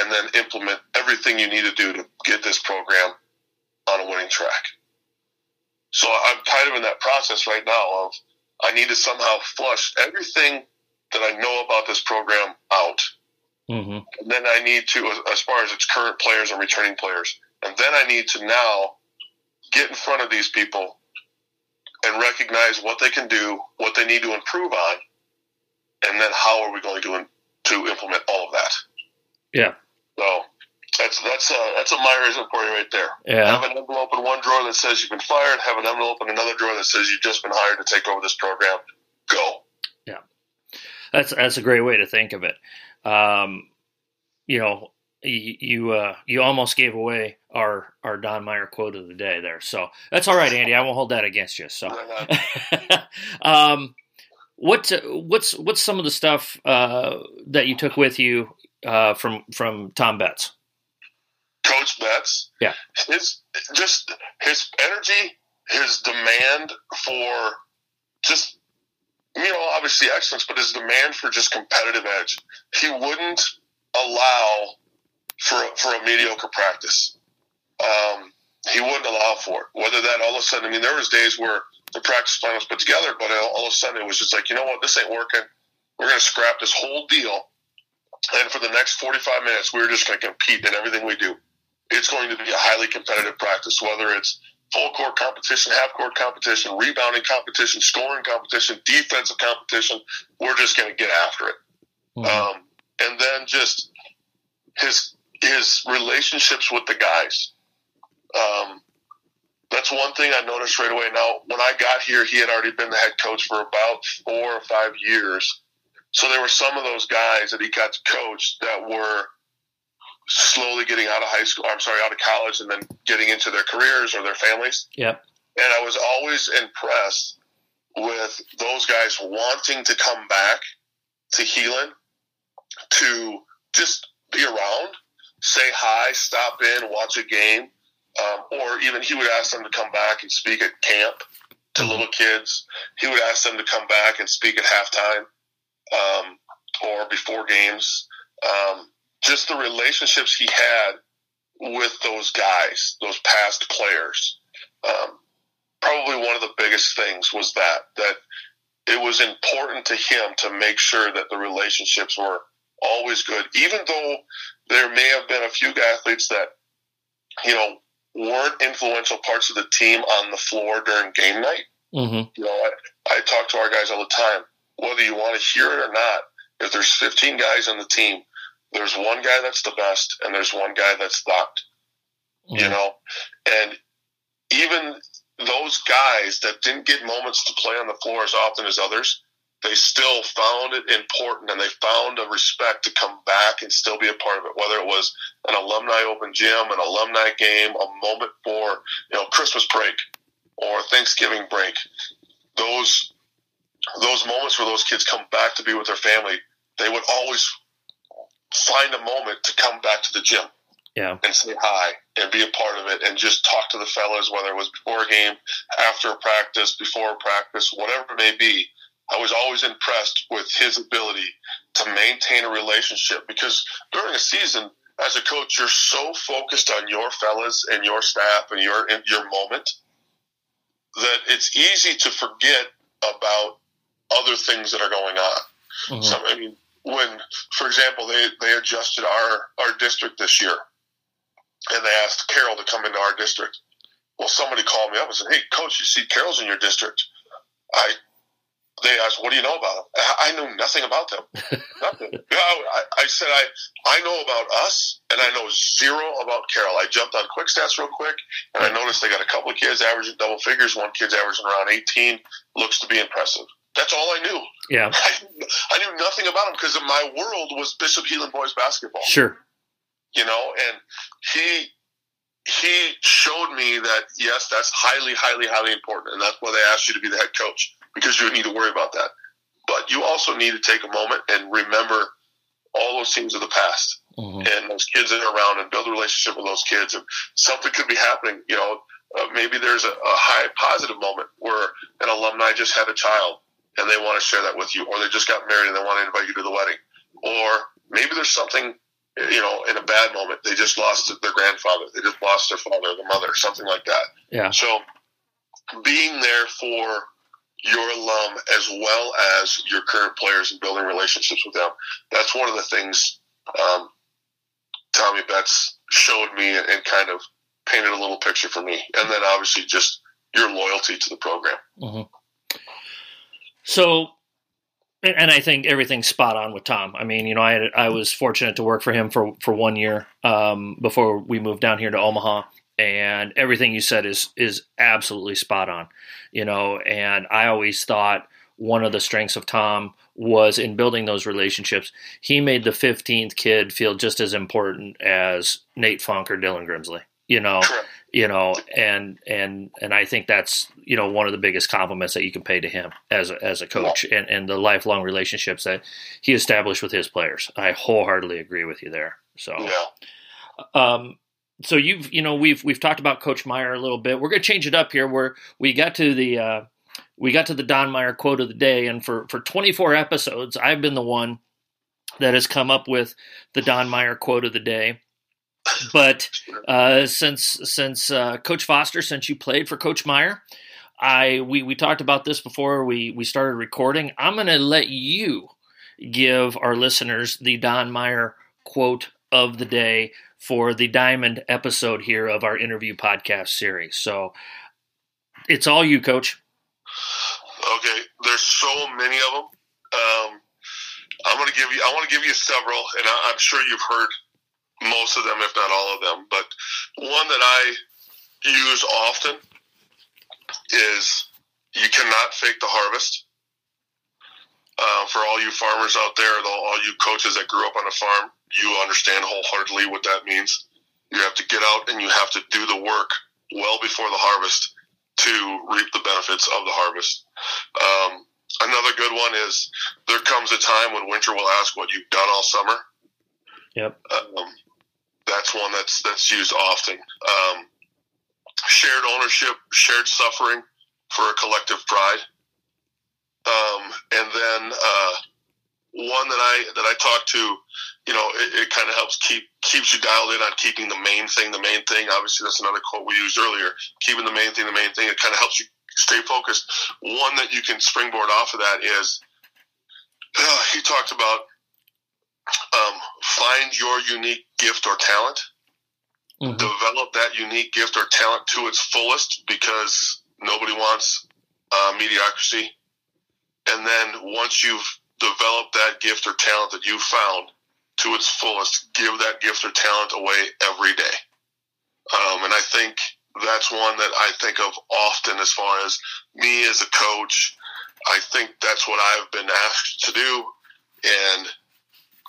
and then implement everything you need to do to get this program on a winning track? So I'm kind of in that process right now of I need to somehow flush everything that I know about this program out. Mm-hmm. And then I need to, as far as its current players and returning players, and then I need to now get in front of these people and recognize what they can do, what they need to improve on, and then how are we going to to implement all of that. Yeah. So that's that's a that's a Myers for you right there. Yeah. Have an envelope in one drawer that says you've been fired. Have an envelope in another drawer that says you've just been hired to take over this program. Go. Yeah. That's that's a great way to think of it. Um, you know, you you, uh, you almost gave away our our Don Meyer quote of the day there. So that's all right, Andy. I won't hold that against you. So, um, what what's what's some of the stuff uh, that you took with you uh, from from Tom Betts? Coach Betts. Yeah. His just his energy, his demand for just you know obviously excellence, but his demand for just competitive edge. He wouldn't allow for a, for a mediocre practice. Um, he wouldn't allow for it. Whether that all of a sudden, I mean, there was days where the practice plan was put together, but all of a sudden it was just like, you know what, this ain't working. We're going to scrap this whole deal, and for the next 45 minutes, we're just going to compete in everything we do. It's going to be a highly competitive practice, whether it's full court competition, half court competition, rebounding competition, scoring competition, defensive competition. We're just going to get after it. Mm-hmm. Um, and then just his his relationships with the guys. Um, that's one thing I noticed right away. Now, when I got here, he had already been the head coach for about four or five years. So there were some of those guys that he got to coach that were slowly getting out of high school. I'm sorry, out of college, and then getting into their careers or their families. Yep. And I was always impressed with those guys wanting to come back to Heelan to just be around, say hi, stop in, watch a game, um, or even he would ask them to come back and speak at camp to mm-hmm. little kids. He would ask them to come back and speak at halftime um, or before games. Um, just the relationships he had with those guys, those past players. Um, probably one of the biggest things was that that it was important to him to make sure that the relationships were always good, even though there may have been a few athletes that you know weren't influential parts of the team on the floor during game night. Mm-hmm. You know, I, I talk to our guys all the time. Whether you want to hear it or not, if there's 15 guys on the team there's one guy that's the best and there's one guy that's not. Mm-hmm. You know, and even those guys that didn't get moments to play on the floor as often as others, they still found it important and they found a respect to come back and still be a part of it. Whether it was an alumni open gym, an alumni game, a moment for you know Christmas break or Thanksgiving break, those those moments where those kids come back to be with their family, they would always find a moment to come back to the gym yeah. and say hi and be a part of it and just talk to the fellas, whether it was before a game, after a practice, before a practice, whatever it may be. I was always impressed with his ability to maintain a relationship because during a season, as a coach, you're so focused on your fellas and your staff and your your moment that it's easy to forget about other things that are going on. Mm-hmm. So, I mean, when, for example, they, they adjusted our, our district this year and they asked Carroll to come into our district. Well, somebody called me up and said, Hey, coach, you see Carroll's in your district. I, they asked, what do you know about him? I knew nothing about them. nothing. I, I said, I, I know about us and I know zero about Carroll." I jumped on QuikStats real quick and I noticed they got a couple of kids averaging double figures. One kid's averaging around 18. Looks to be impressive. That's all I knew. Yeah. I, I knew nothing about him because my world was Bishop Heelan boys basketball. Sure. You know, and he he showed me that yes, that's highly, highly, highly important, and that's why they asked you to be the head coach because you need to worry about that. But you also need to take a moment and remember all those things of the past mm-hmm. and those kids that are around and build a relationship with those kids. And something could be happening, you know, uh, maybe there's a, a high positive moment where an alumni just had a child and they want to share that with you, or they just got married and they want to invite you to the wedding, or maybe there's something, you know, in a bad moment, they just lost their grandfather, they just lost their father or their mother, something like that. Yeah. So being there for your alum as well as your current players and building relationships with them, that's one of the things um, Tommy Betts showed me and kind of painted a little picture for me. And then obviously just your loyalty to the program. Mm-hmm. So, and I think everything's spot on with Tom. I mean, you know, I I was fortunate to work for him for for one year um, before we moved down here to Omaha, and everything you said is is absolutely spot on. You know, and I always thought one of the strengths of Tom was in building those relationships. He made the 15th kid feel just as important as Nate Funk or Dylan Grimsley. You know, you know, and and and I think that's you know one of the biggest compliments that you can pay to him as a, as a coach and and the lifelong relationships that he established with his players. I wholeheartedly agree with you there. So, yeah. um, so you've you know we've we've talked about Coach Meyer a little bit. We're going to change it up here. Where we got to the uh, we got to the Don Meyer quote of the day, and for for 24 episodes, I've been the one that has come up with the Don Meyer quote of the day. But uh, since since uh, Coach Foster, since you played for Coach Meyer, I we we talked about this before we we started recording. I'm going to let you give our listeners the Don Meyer quote of the day for the Diamond episode here of our interview podcast series. So it's all you, Coach. Okay, there's so many of them. Um, I'm going to give you. I want to give you several, and I, I'm sure you've heard most of them, if not all of them. But one that I use often is you cannot fake the harvest. Uh, for all you farmers out there, all you coaches that grew up on a farm, you understand wholeheartedly what that means. You have to get out and you have to do the work well before the harvest to reap the benefits of the harvest. Um, another good one is there comes a time when winter will ask what you've done all summer. Yep. Um, that's one that's that's used often. Um, shared ownership, shared suffering for a collective pride. Um, and then uh, one that I that I talk to, you know, it, it kind of helps keep keeps you dialed in on keeping the main thing the main thing. Obviously, that's another quote we used earlier. Keeping the main thing the main thing. It kind of helps you stay focused. One that you can springboard off of that is uh, he talked about find your unique gift or talent. Mm-hmm. Develop that unique gift or talent to its fullest because nobody wants uh, mediocrity. And then once you've developed that gift or talent that you found to its fullest, give that gift or talent away every day. Um, and I think that's one that I think of often as far as me as a coach. I think that's what I've been asked to do. And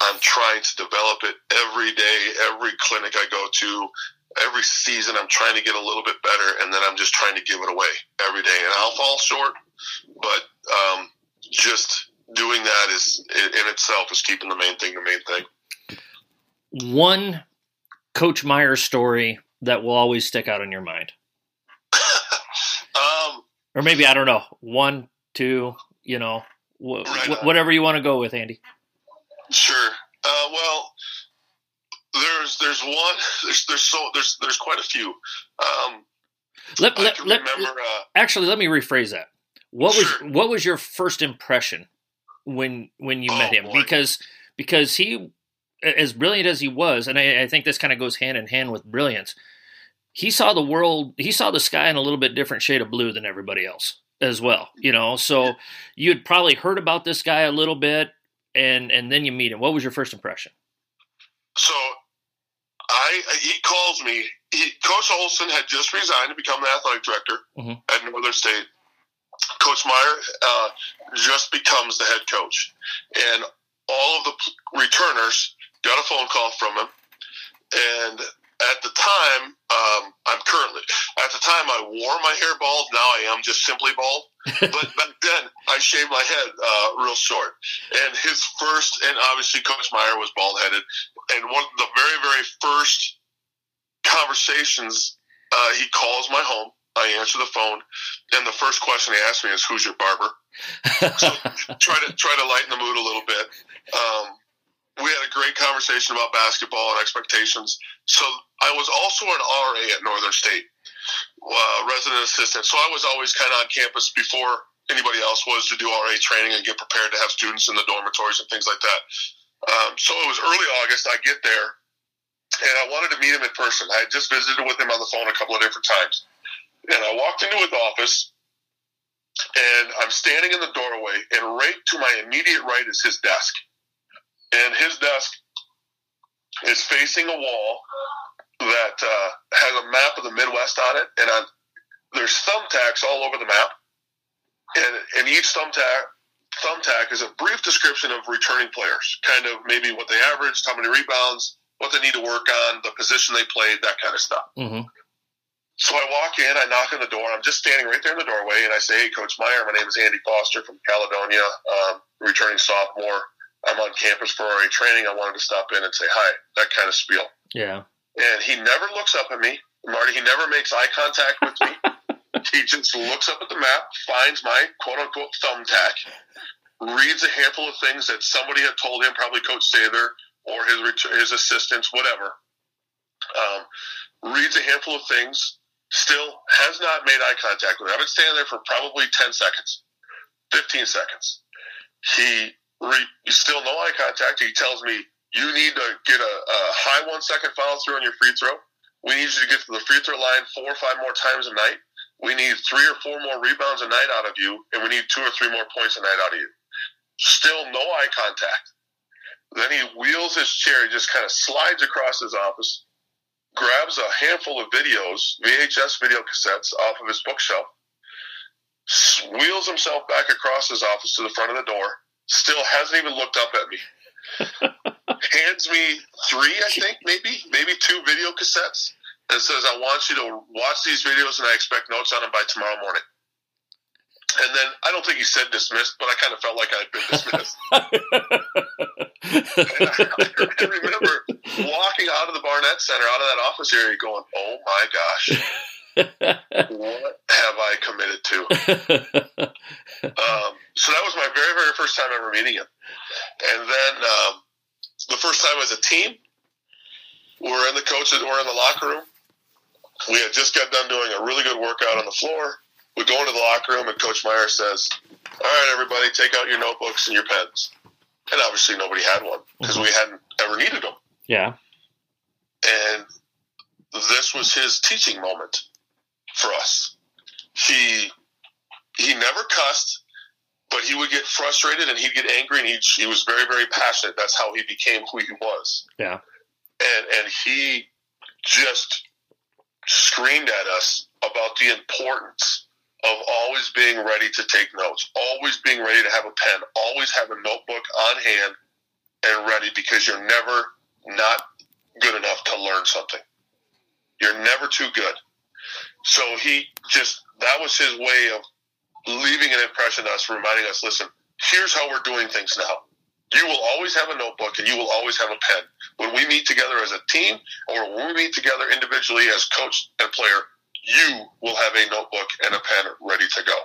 I'm trying to develop it every day, every clinic I go to, every season. I'm trying to get a little bit better, and then I'm just trying to give it away every day. And I'll fall short, but um, just doing that is in itself is keeping the main thing the main thing. One Coach Meyer story that will always stick out in your mind, um, or maybe I don't know, one, two, you know, wh- right whatever you want to go with, Andy. Sure. Uh, well, there's there's one there's there's so there's there's quite a few. Um, let, let, let remember, uh, actually let me rephrase that. What sure. was what was your first impression when when you oh, met him? Boy. Because because he as brilliant as he was, and I, I think this kind of goes hand in hand with brilliance. He saw the world. He saw the sky in a little bit different shade of blue than everybody else as well. You know, so you had probably heard about this guy a little bit and and then you meet him. What was your first impression? So, I he calls me. He, Coach Olson had just resigned to become the athletic director mm-hmm. at Northern State. Coach Meyer uh, just becomes the head coach, and all of the returners got a phone call from him, and at the time, um, I'm currently at the time I wore my hair bald. Now I am just simply bald. but back then, I shaved my head uh, real short. And his first, and obviously Coach Meyer was bald headed. And one of the very, very first conversations, uh, he calls my home. I answer the phone, and the first question he asks me is, "Who's your barber?" so try to try to lighten the mood a little bit. Um, we had a great conversation about basketball and expectations. So I was also an RA at Northern State, uh, resident assistant. So I was always kind of on campus before anybody else was to do RA training and get prepared to have students in the dormitories and things like that. Um, so it was early August. I get there, and I wanted to meet him in person. I had just visited with him on the phone a couple of different times, and I walked into his office. And I'm standing in the doorway, and right to my immediate right is his desk and his desk is facing a wall that uh, has a map of the Midwest on it, and on, there's thumbtacks all over the map, and and each thumbtack thumbtack is a brief description of returning players, kind of maybe what they averaged, how many rebounds, what they need to work on, the position they played, that kind of stuff. Mm-hmm. So I walk in, I knock on the door. I'm just standing right there in the doorway, and I say, "Hey, Coach Meyer, my name is Andy Foster from Caledonia, um, returning sophomore. I'm on campus for RA training. I wanted to stop in and say hi. That kind of spiel. Yeah. And he never looks up at me, Marty. He never makes eye contact with me. he just looks up at the map, finds my quote unquote thumbtack, reads a handful of things that somebody had told him, probably Coach Sather or his his assistants, whatever. Um, reads a handful of things. Still has not made eye contact with me. I've been standing there for probably ten seconds, fifteen seconds. He re- still no eye contact. He tells me, you need to get a, a high one second follow through on your free throw. We need you to get to the free throw line four or five more times a night. We need three or four more rebounds a night out of you, and we need two or three more points a night out of you. Still no eye contact. Then he wheels his chair, he just kind of slides across his office, grabs a handful of videos, VHS video cassettes off of his bookshelf, wheels himself back across his office to the front of the door, Still hasn't even looked up at me. Hands me three, I think, maybe, maybe two video cassettes, and says, "I want you to watch these videos, and I expect notes on them by tomorrow morning." And then I don't think he said dismissed, but I kind of felt like I'd been dismissed. and I, I remember walking out of the Barnett Center, out of that office area, going, "Oh my gosh." what have I committed to? um, so that was my very, very first time ever meeting him. And then um, the first time as a team, we're in the coaches, we're in the locker room. We had just got done doing a really good workout on the floor. We go into the locker room, and Coach Meyer says, "All right, everybody, take out your notebooks and your pens." And obviously, nobody had one because we hadn't ever needed them. Yeah. And this was his teaching moment for us. He he never cussed, but he would get frustrated and he'd get angry and he he was very very passionate. That's how he became who he was. Yeah. And and he just screamed at us about the importance of always being ready to take notes, always being ready to have a pen, always have a notebook on hand and ready because you're never not good enough to learn something. You're never too good. So he just, that was his way of leaving an impression on us, reminding us, listen, here's how we're doing things now. You will always have a notebook and you will always have a pen. When we meet together as a team or when we meet together individually as coach and player, you will have a notebook and a pen ready to go.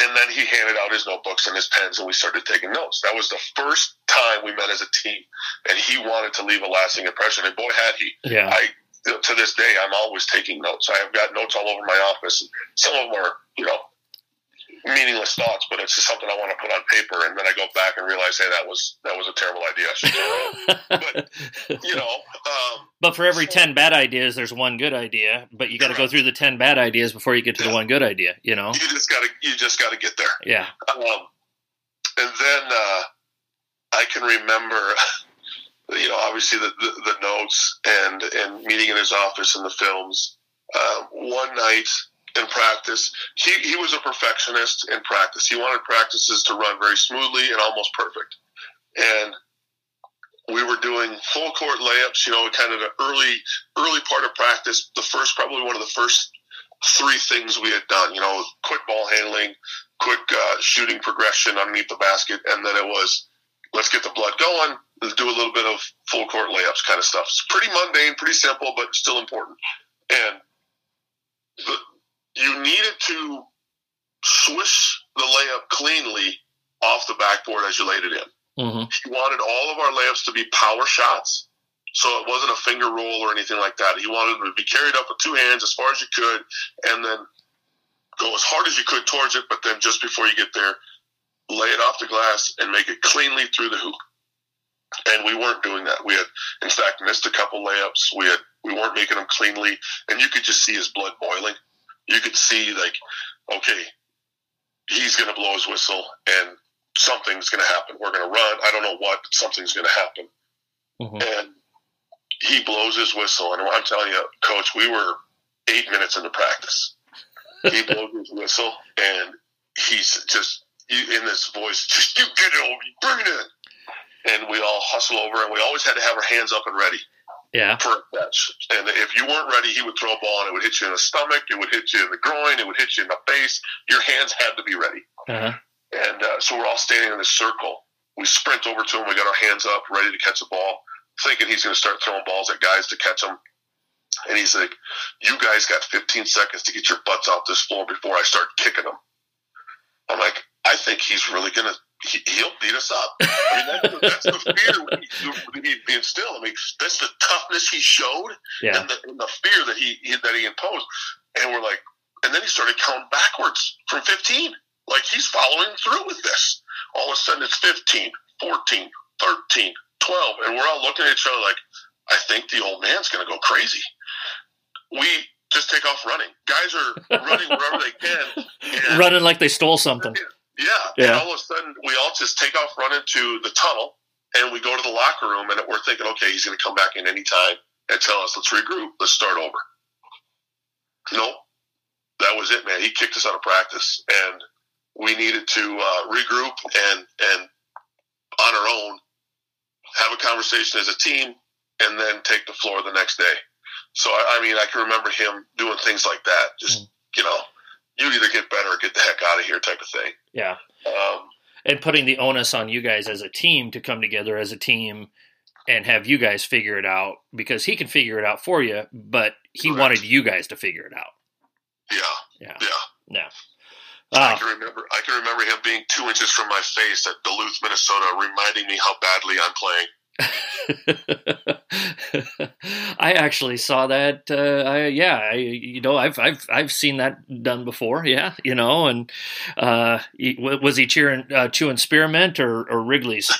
And then he handed out his notebooks and his pens, and we started taking notes. That was the first time we met as a team, and he wanted to leave a lasting impression. And boy, had he! Yeah. I to this day, I'm always taking notes. I have got notes all over my office. Some of them are, you know, meaningless thoughts, but it's just something I want to put on paper, and then I go back and realize, hey, that was that was a terrible idea. but you know, um, but for every ten bad ideas, there's one good idea. But you got to go through the ten bad ideas before you get to yeah. the one good idea. You know, you just got to you just got to get there. Yeah. Um, and then uh, I can remember. you know, obviously the, the, the, notes and, and meeting in his office and the films. Uh, one night in practice, he, he was a perfectionist in practice. He wanted practices to run very smoothly and almost perfect. And we were doing full court layups. You know, kind of the early early part of practice. The first, probably one of the first three things we had done. You know, quick ball handling, quick uh, shooting progression underneath the basket, and then it was let's get the blood going. Do a little bit of full court layups kind of stuff. It's pretty mundane, pretty simple, but still important. And the, you needed to swish the layup cleanly off the backboard as you laid it in. Mm-hmm. He wanted all of our layups to be power shots. So it wasn't a finger roll or anything like that. He wanted them to be carried up with two hands as far as you could and then go as hard as you could towards it, but then just before you get there, lay it off the glass and make it cleanly through the hoop. And we weren't doing that. We had, in fact, missed a couple layups. We had, we weren't making them cleanly, and you could just see his blood boiling. You could see like, okay, he's going to blow his whistle, and something's going to happen. We're going to run. I don't know what, but something's going to happen. Mhm. And he blows his whistle, and I'm telling you, coach, we were eight minutes into practice. He blows his whistle, and he's just in this voice, just you get it over, bring it in. And we all hustle over, and we always had to have our hands up and ready Yeah. for a catch. And if you weren't ready, he would throw a ball, and it would hit you in the stomach, it would hit you in the groin, it would hit you in the face. Your hands had to be ready. Uh-huh. And uh, so we're all standing in a circle. We sprint over to him. We got our hands up, ready to catch the ball, thinking he's going to start throwing balls at guys to catch them. And he's like, "You guys got 15 seconds to get your butts off this floor before I start kicking them." I'm like, "I think he's really going to. He, he'll beat us up." I mean, that's, the- that's the fear we, we, we instill. I mean, that's the toughness he showed Yeah. and, the, and the fear that he, he that he imposed. And we're like, and then he started counting backwards from 15. Like he's following through with this. All of a sudden it's 15, 14, 13, 12. And we're all looking at each other like, I think the old man's going to go crazy. We just take off running. Guys are running wherever they can. Running like they stole something. Yeah. Yeah. And all of a sudden, we all just take off running to the tunnel and we go to the locker room and we're thinking, okay, he's going to come back in any time and tell us, let's regroup, let's start over. Nope. That was it, man. He kicked us out of practice and we needed to uh, regroup and, and on our own have a conversation as a team and then take the floor the next day. So, I, I mean, I can remember him doing things like that. Just, you know, you either get better or get the heck out of here type of thing. Yeah. Um, And putting the onus on you guys as a team to come together as a team and have you guys figure it out because he can figure it out for you, but he Correct. wanted you guys to figure it out. yeah, Yeah. yeah. Yeah. I Uh, can remember. I can remember him being two inches from my face at Duluth, Minnesota, reminding me how badly I'm playing. I actually saw that. Uh, I, yeah, I, you know, I've I've I've seen that done before. Yeah, you know, and uh, he, was he cheering, uh, chewing spearmint or, or Wrigley's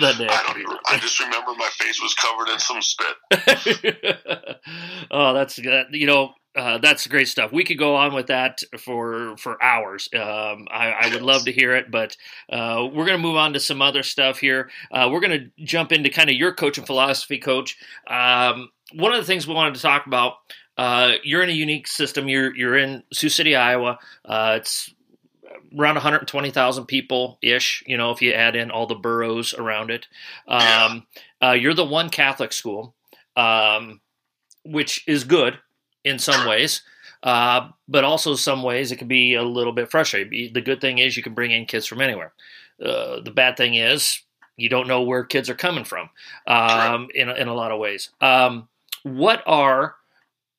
that day? I don't even. I just remember my face was covered in some spit. oh, that's good. You know, uh, that's great stuff. We could go on with that for for hours. Um, I, I would love to hear it, but uh, we're going to move on to some other stuff here. Uh, we're going to jump into kind of your coaching philosophy, coach. Um, one of the things we wanted to talk about. Uh, you're in a unique system. You're you're in Sioux City, Iowa. Uh, it's around 120,000 people ish. You know, if you add in all the boroughs around it. Um, uh, you're the one Catholic school, um, which is good in some ways. Uh, but also some ways it can be a little bit frustrating. The good thing is you can bring in kids from anywhere. Uh, the bad thing is you don't know where kids are coming from um, in, a- in a lot of ways. Um, what are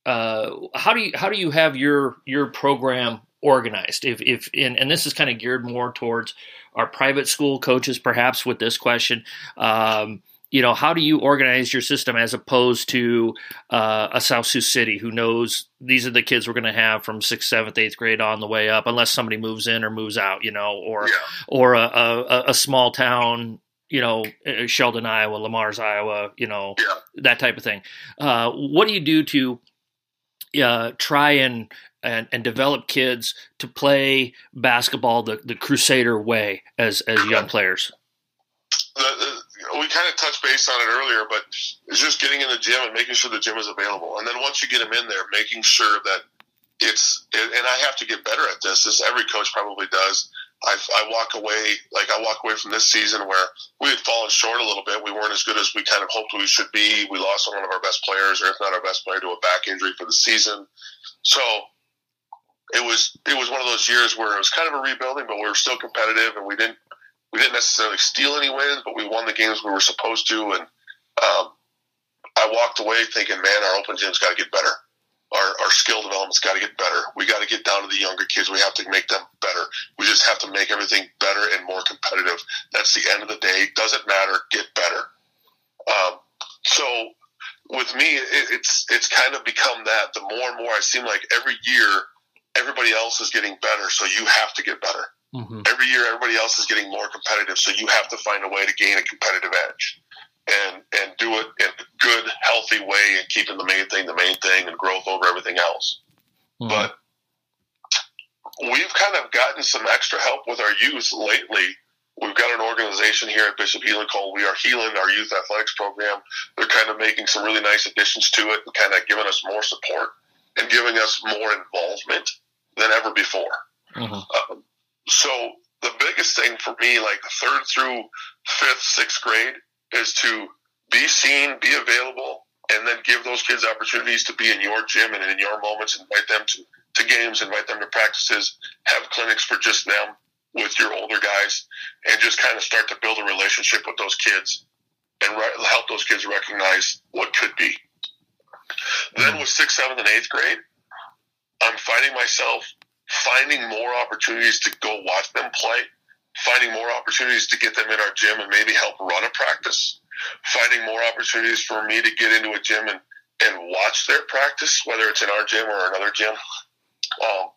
uh, how do you how do you have your your program organized? If if and, and this is kind of geared more towards our private school coaches, perhaps with this question. Um, you know, how do you organize your system as opposed to uh, a South Sioux City who knows these are the kids we're going to have from sixth, seventh, eighth grade on the way up, unless somebody moves in or moves out, you know, or Yeah. or a, a, a small town, you know, uh, Sheldon, Iowa, Le Mars, Iowa, you know, Yeah. that type of thing. Uh, what do you do to uh, try and, and and develop kids to play basketball the, the Crusader way as as young players? The, we kind of touched base on it earlier, but it's just getting in the gym and making sure the gym is available. And then once you get them in there, making sure that it's, and I have to get better at this, as every coach probably does, I, I walk away like I walk away from this season where we had fallen short a little bit. We weren't as good as we kind of hoped we should be. We lost one of our best players, or if not our best player, to a back injury for the season. So it was it was one of those years where it was kind of a rebuilding, but we were still competitive, and we didn't we didn't necessarily steal any wins, but we won the games we were supposed to. And um, I walked away thinking, man, our open gym's got to get better our, our skill development's got to get better. We got to get down to the younger kids. We have to make them better. We just have to make everything better and more competitive. That's the end of the day. Doesn't matter. Get better. Um, so with me, it, it's it's kind of become that. The more and more I seem like every year, everybody else is getting better, so you have to get better. Mm-hmm. Every year, everybody else is getting more competitive, so you have to find a way to gain a competitive edge and and do it in a good, healthy way, and keeping the main thing the main thing, and growth over everything else. Mm-hmm. But we've kind of gotten some extra help with our youth lately. We've got an organization here at Bishop Heelan called We Are Heelan, our youth athletics program. They're kind of making some really nice additions to it and kind of giving us more support and giving us more involvement than ever before. Mm-hmm. Um, so the biggest thing for me, like third through fifth, sixth grade, is to be seen, be available, and then give those kids opportunities to be in your gym and in your moments. Invite them to, to games, invite them to practices, have clinics for just them with your older guys, and just kind of start to build a relationship with those kids and re- help those kids recognize what could be. Then mm. with sixth, seventh, and eighth grade, I'm finding myself finding more opportunities to go watch them play finding more opportunities to get them in our gym and maybe help run a practice, finding more opportunities for me to get into a gym and, and watch their practice, whether it's in our gym or another gym. Um,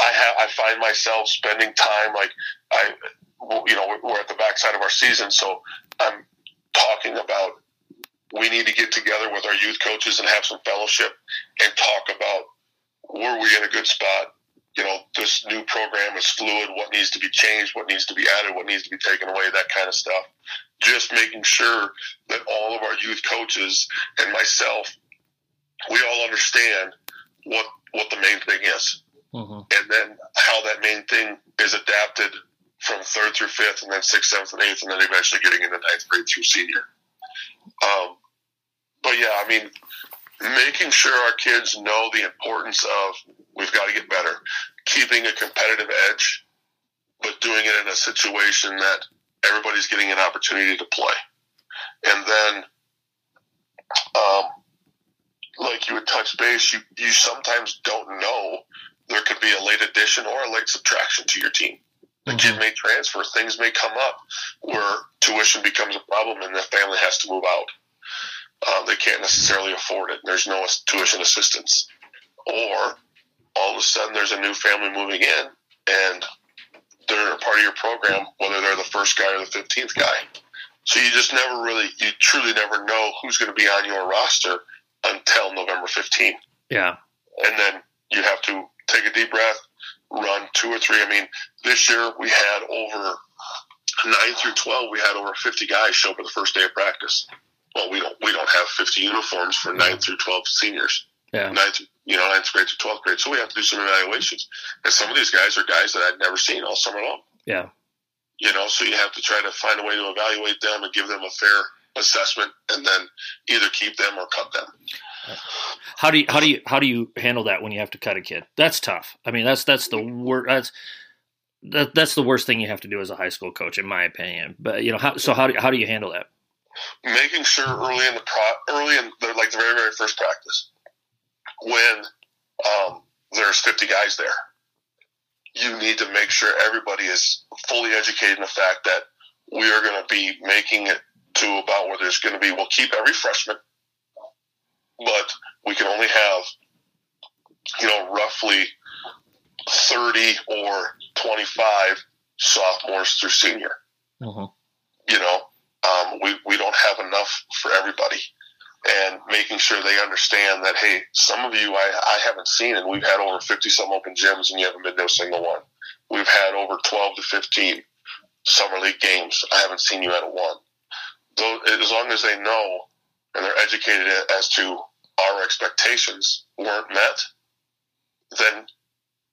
I have I find myself spending time like I, you know, we're at the backside of our season, so I'm talking about we need to get together with our youth coaches and have some fellowship and talk about were we in a good spot you know, this new program is fluid, what needs to be changed, what needs to be added, what needs to be taken away, that kind of stuff. Just making sure that all of our youth coaches and myself, we all understand what what the main thing is. Mm-hmm. And then how that main thing is adapted from third through fifth, and then sixth, seventh, and eighth, and then eventually getting into ninth grade through senior. Um, but yeah, I mean, making sure our kids know the importance of we've got to get better, keeping a competitive edge, but doing it in a situation that everybody's getting an opportunity to play. And then, um, like you would touch base, you, you sometimes don't know there could be a late addition or a late subtraction to your team. The mm-hmm. kid may transfer, things may come up where tuition becomes a problem and the family has to move out. Uh, they can't necessarily afford it. There's no tuition assistance. Or all of a sudden there's a new family moving in and they're a part of your program, whether they're the first guy or the 15th guy. So you just never really, you truly never know who's going to be on your roster until November 15th. Yeah. And then you have to take a deep breath, run two or three. I mean, this year we had over nine through 12, we had over 50 guys show up for the first day of practice well, we don't we don't have 50 uniforms for ninth through 12 seniors. Yeah. Ninth, you know, ninth grade to 12th grade. So we have to do some evaluations. And some of these guys are guys that I'd never seen all summer long. Yeah. You know, so you have to try to find a way to evaluate them and give them a fair assessment, and then either keep them or cut them. How do you how do you how do you handle that when you have to cut a kid? That's tough. I mean, that's that's the worst. That's that, that's the worst thing you have to do as a high school coach, in my opinion. But you know, how, so how do how do you handle that? making sure early in the pro, early in the, like the very very first practice when um, there's 50 guys there, you need to make sure everybody is fully educated in the fact that we are going to be making it to about where there's going to be. We'll keep every freshman, but we can only have you know roughly 30 or 25 sophomores through senior. Mm-hmm. You know, um, we, we don't have enough for everybody. And making sure they understand that, hey, some of you I, I haven't seen, and we've had over 50 some open gyms, and you haven't been to a single one. We've had over 12 to 15 summer league games. I haven't seen you at a one. Though, as long as they know and they're educated as to our expectations weren't met, then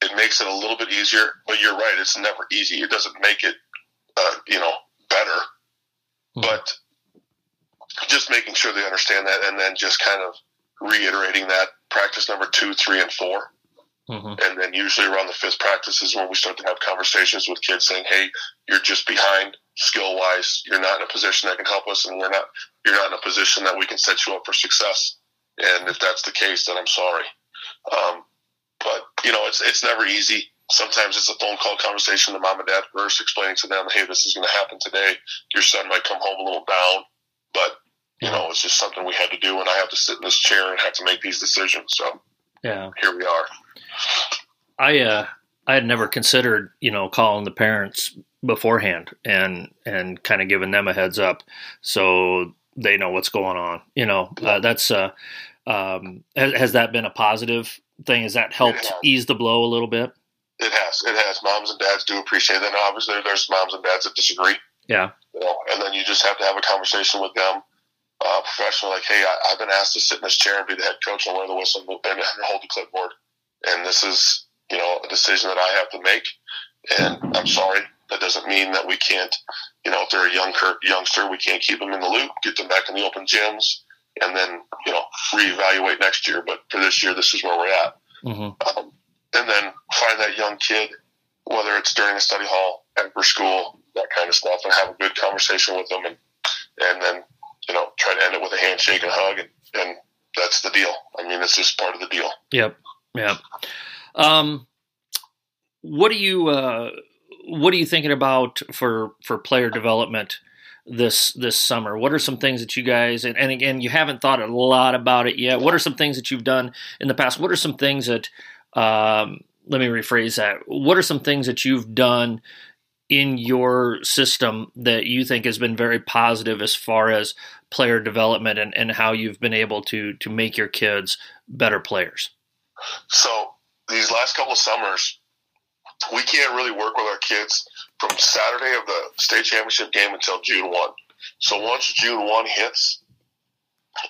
it makes it a little bit easier. But you're right; it's never easy. It doesn't make it, uh, you know, better. Mm-hmm. But just making sure they understand that, and then just kind of reiterating that practice number two, three, and 4 mm-hmm. And then usually around the fifth practice is when we start to have conversations with kids saying, "Hey, you're just behind skill wise. You're not in a position that can help us, and we're not. You're not in a position that we can set you up for success. And if that's the case, then I'm sorry. Um, but you know, it's it's never easy. Sometimes it's a phone call conversation to mom and dad first, explaining to them, "Hey, this is going to happen today. Your son might come home a little down, but you know, it's just something we had to do, and I have to sit in this chair and have to make these decisions. So, yeah, here we are. I uh, I had never considered, you know, calling the parents beforehand and and kind of giving them a heads up so they know what's going on. You know, uh, that's uh, um, has, has, that been a positive thing? Has that helped ease the blow a little bit? It has. It has. Moms and dads do appreciate it. And obviously, there's moms and dads that disagree. Yeah. You know, and then you just have to have a conversation with them uh, professional, like, hey, I, have been asked to sit in this chair and be the head coach and wear the whistle and, and hold the clipboard. And this is, you know, a decision that I have to make. And I'm sorry. That doesn't mean that we can't, you know, if they're a young youngster, we can't keep them in the loop, get them back in the open gyms, and then, you know, reevaluate next year. But for this year, this is where we're at. Mm-hmm. Um, and then find that young kid, whether it's during a study hall, after school, that kind of stuff, and have a good conversation with them, and and then you know, try to end it with a handshake and hug, and, and that's the deal. I mean, it's just part of the deal. Yep. Yep. Um, what are you uh, What are you thinking about for for player development this this summer? What are some things that you guys and, and again you haven't thought a lot about it yet? What are some things that you've done in the past? What are some things that um, let me rephrase that. What are some things that you've done in your system that you think has been very positive as far as player development and, and how you've been able to to make your kids better players? So these last couple of summers, we can't really work with our kids from Saturday of the state championship game until June one. So once June one hits,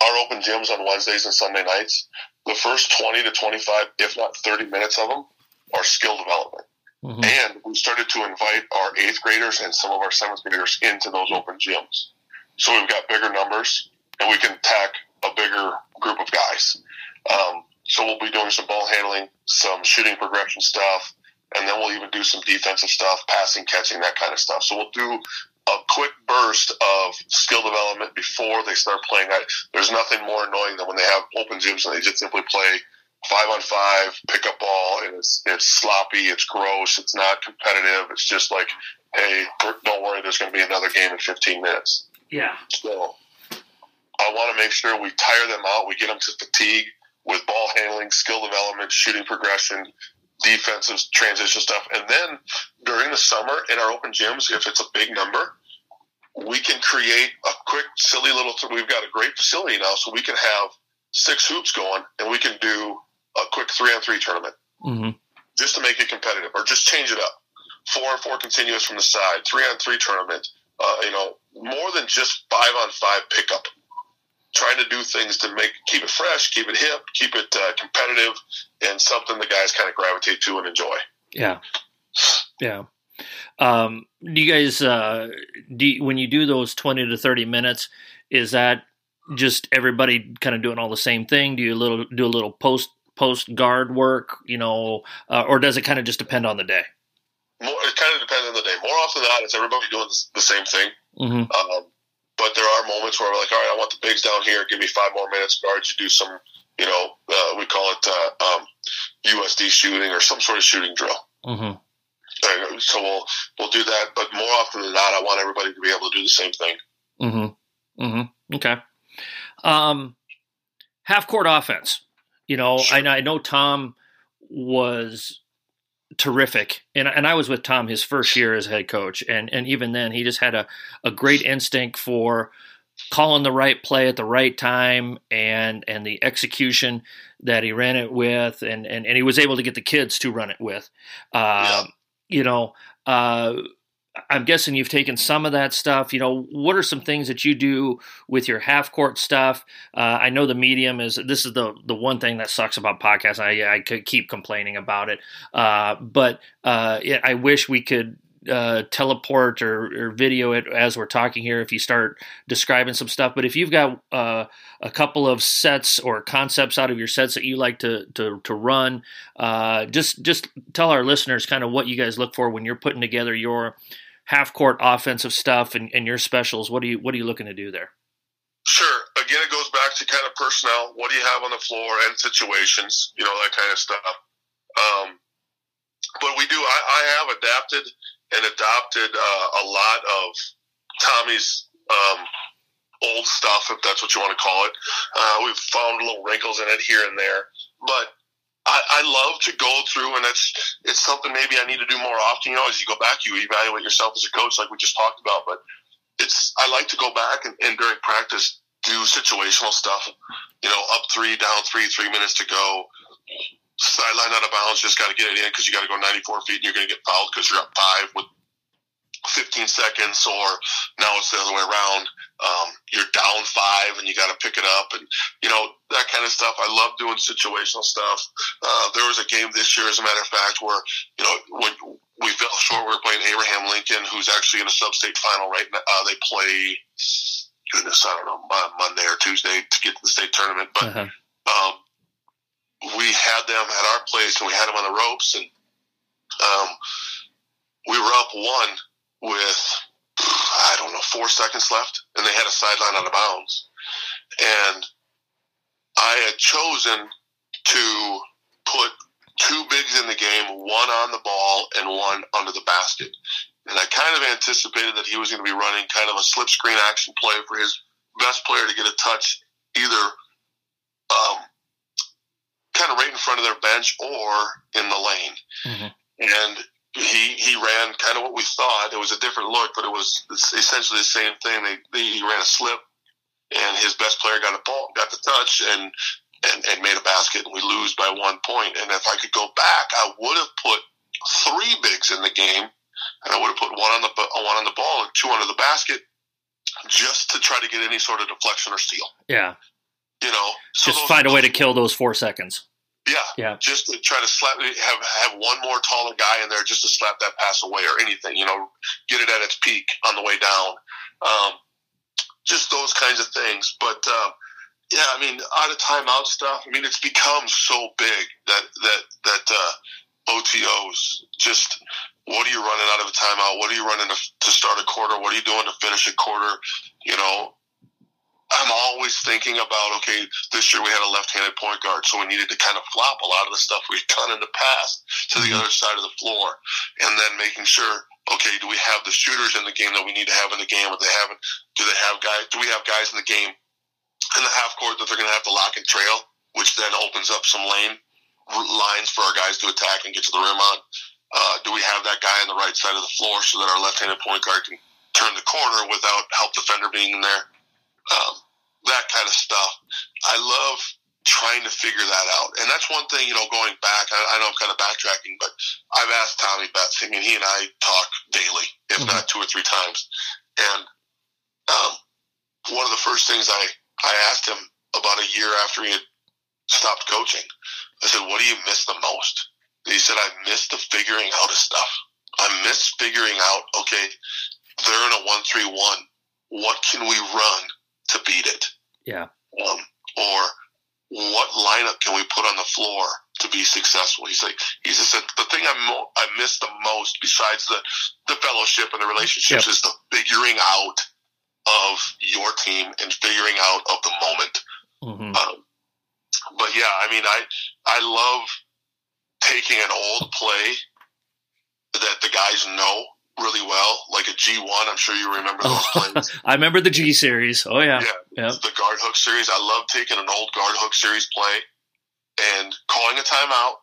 our open gyms on Wednesdays and Sunday nights, the first twenty to twenty five, if not thirty minutes of them, are skill development. Mm-hmm. And we started to invite our eighth graders and some of our seventh graders into those open gyms. So we've got bigger numbers and we can tack a bigger group of guys. Um, so we'll be doing some ball handling, some shooting progression stuff, and then we'll even do some defensive stuff, passing, catching, that kind of stuff. So we'll do a quick burst of skill development before they start playing. There's nothing more annoying than when they have open gyms and they just simply play five on five pickup ball, and it's it's sloppy, it's gross, it's not competitive. It's just like, hey, don't worry, there's going to be another game in 15 minutes. Yeah. So I want to make sure we tire them out, we get them to fatigue with ball handling, skill development, shooting progression, defensive transition stuff, and then during the summer in our open gyms, if it's a big number. We can create a quick, silly little. We've got a great facility now, so we can have six hoops going, and we can do a quick three on three tournament mm-hmm. just to make it competitive, or just change it up. Four and four continuous from the side, three on three tournament. Uh, you know, just five on five pickup. Trying to do things to make keep it fresh, keep it hip, keep it uh, competitive, and something the guys kind of gravitate to and enjoy. Yeah, yeah. Um, do you guys uh, do you, when you do those twenty to thirty minutes? Is that just everybody kind of doing all the same thing? Do you a little do a little post post guard work, you know, uh, or does it kind of just depend on the day? More, it kind of depends on the day. More often than not, it's everybody doing the same thing. Mm-hmm. Um, but there are moments where we're like, all right, I want the bigs down here. Give me five more minutes. Guards, you do some, you know, uh, we call it uh, um, USD shooting or some sort of shooting drill. Mm-hmm. So we'll we'll do that, but more often than not, I want everybody to be able to do the same thing. Mm-hmm. Mm-hmm. Okay. Um, half court offense. You know, sure. I, I know Tom was terrific. And and I was with Tom his first year as head coach, and and even then he just had a a great instinct for calling the right play at the right time and and the execution that he ran it with, and and, and he was able to get the kids to run it with. Uh, yeah. You know. Uh, I'm guessing you've taken some of that stuff. You know, what are some things that you do with your half court stuff? Uh, I know the medium is this is the the one thing that sucks about podcasts. I I could keep complaining about it, uh, but uh, I wish we could uh, teleport or, or, video it as we're talking here if you start describing some stuff. But if you've got uh, a couple of sets or concepts out of your sets that you like to to, to run, uh, just just tell our listeners kind of what you guys look for when you're putting together your half court offensive stuff and, and your specials. What are you what are you looking to do there? Sure. Again, it goes back to kind of personnel. What do you have on the floor and situations? You know that kind of stuff. Um, but we do. I, I have adapted and adopted uh, a lot of Tommy's um, old stuff, if that's what you want to call it. Uh, we've found little wrinkles in it here and there, but I, I, love to go through, and it's it's something maybe I need to do more often. You know, as you go back, you evaluate yourself as a coach, like we just talked about. But it's I like to go back and, and during practice do situational stuff. You know, up three, down three, three minutes to go sideline out of bounds, just got to get it in because you got to go 94 feet and you're going to get fouled because you're up five with 15 seconds, or now it's the other way around. Um, five and you got to pick it up, and you know that kind of stuff. I love doing situational stuff. Uh, there was a game this year, as a matter of fact, where you know when we fell short, we were playing Abraham Lincoln, who's actually in a sub-state final right now. Uh, they play, goodness, I don't know, Monday or Tuesday to get to the state tournament, but. Uh-huh. Um, we had them at our place and we had them on the ropes and um, we were up one with I don't know four seconds left and they had a sideline out of bounds and I had chosen to put two bigs in the game, one on the ball and one under the basket. And I kind of anticipated that he was going to be running kind of a slip screen action play for his best player to get a touch either um, kind of right in front of their bench or in the lane. Mm-hmm. And he he ran kind of what we thought. It was a different look, but it was essentially the same thing. They, they he ran a slip, and his best player got a ball, got the touch, and and, and made a basket, and we lose by one point. And if I could go back, I would have put three bigs in the game, and I would have put one on the one on the ball and two under the basket, just to try to get any sort of deflection or steal. Yeah. You know, so just find a way to kill those four seconds. Yeah, yeah. Just to try to slap, have have one more taller guy in there, just to slap that pass away or anything. You know, get it at its peak on the way down. Um, just those kinds of things. But uh, yeah, I mean, out of timeout stuff. I mean, it's become so big that that that uh, OTOs just. What are you running out of a timeout? What are you running to, to start a quarter? What are you doing to finish a quarter? You know, I'm always thinking about okay, this year we had a left-handed point guard, so we needed to kind of flop a lot of the stuff we've done in the past to the mm-hmm. other side of the floor, and then making sure okay, do we have the shooters in the game that we need to have in the game? Or they haven't? Do they have guys? Do we have guys in the game in the half court that they're going to have to lock and trail, which then opens up some lane lines for our guys to attack and get to the rim on? Uh, do we have that guy on the right side of the floor so that our left-handed point guard can turn the corner without help defender being in there? Um, that kind of stuff. I love trying to figure that out. And that's one thing, you know, going back, I, I know I'm kind of backtracking, but I've asked Tommy Betts. I mean, he and I talk daily, if mm-hmm. not two or three times. And um, one of the first things I, I asked him about a year after he had stopped coaching, I said, What do you miss the most? And he said, I miss the figuring out of stuff. I miss figuring out, okay, they're in a 1 3 1. What can we run to beat it. Yeah. Um, or what lineup can we put on the floor to be successful? He's like, he just said, the thing I, mo- I miss the most besides the, the fellowship and the relationships yep. is the figuring out of your team and figuring out of the moment. Mm-hmm. Um, but yeah, I mean, I, I love taking an old play that the guys know really well, like a G1. I'm sure you remember those oh, plays. I remember the G series. Oh yeah, yeah, the guard hook series. I love taking an old guard hook series play and calling a timeout,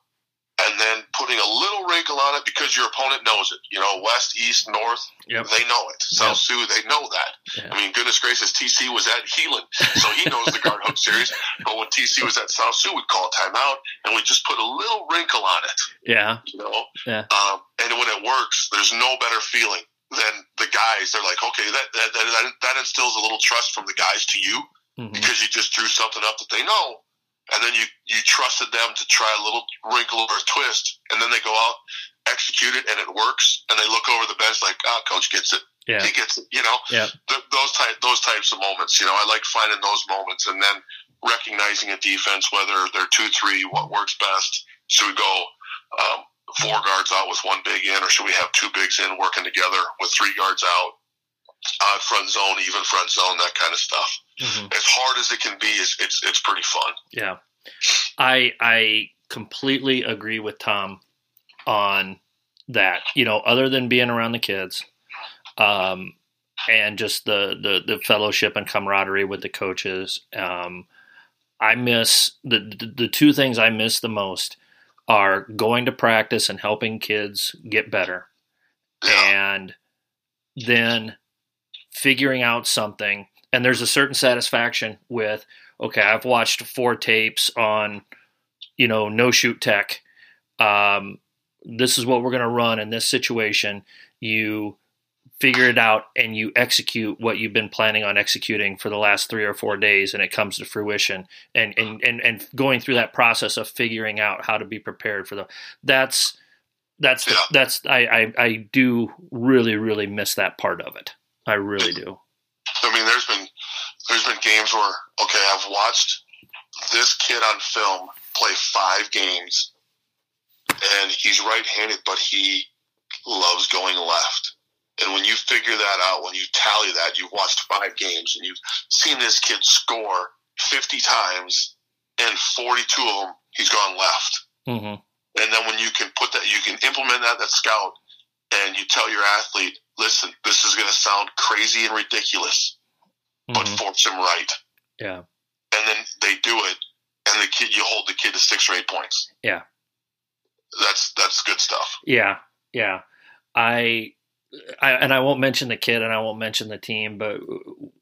and then putting a little wrinkle on it because your opponent knows it. You know, west, east, north, yep. they know it. South yep. Sioux, they know that. I mean, goodness gracious, TC was at Heelan, so he knows the guard hook series. But when TC was at South Sioux, we'd call timeout and we just put a little wrinkle on it. Yeah. You know? Yeah. Um, and when it works, there's no better feeling than the guys they're like, okay, that that that, that instills a little trust from the guys to you Mhm. because you just drew something up that they know, and then you you trusted them to try a little wrinkle or a twist, and then they go out, execute it, and it works, and they look over the bench like, ah, coach gets it, Yeah. he gets it, you know, Yeah. Th- those type those types of moments, you know, I like finding those moments, and then recognizing a defense whether they're two three, what works best. Should we go um, four guards out with one big in, or should we have two bigs in working together with three guards out? Odd front zone, even front zone, that kind of stuff Mhm. as hard as it can be, it's it's, it's pretty fun. Yeah. I I completely agree with Tom on that. You know, other than being around the kids, um, and just the, the the fellowship and camaraderie with the coaches, um, I miss the, the the two things I miss the most are going to practice and helping kids get better, Yeah, and then figuring out something and there's a certain satisfaction with okay i've watched four tapes on you know no shoot tech. Um, this is what we're going to run in this situation. You figure it out and you execute what you've been planning on executing for the last three or four days and it comes to fruition. And and and, and going through that process of figuring out how to be prepared for the that's that's that's I, I I do really really miss that part of it I really do I mean, there's been there's been games where okay, I've watched this kid on film play five games, and he's right-handed, but he loves going left. And when you figure that out, when you tally that, you've watched five games and you've seen this kid score 50 times, and 42 of them he's gone left. hmm And then when you can put that, you can implement that, that scout, and you tell your athlete, listen, this is going to sound crazy and ridiculous, but Mhm. force him right. Yeah. And then they do it, and the kid, you hold the kid to six or eight points. Yeah. That's, that's good stuff. Yeah, yeah. I, I and I won't mention the kid and I won't mention the team, but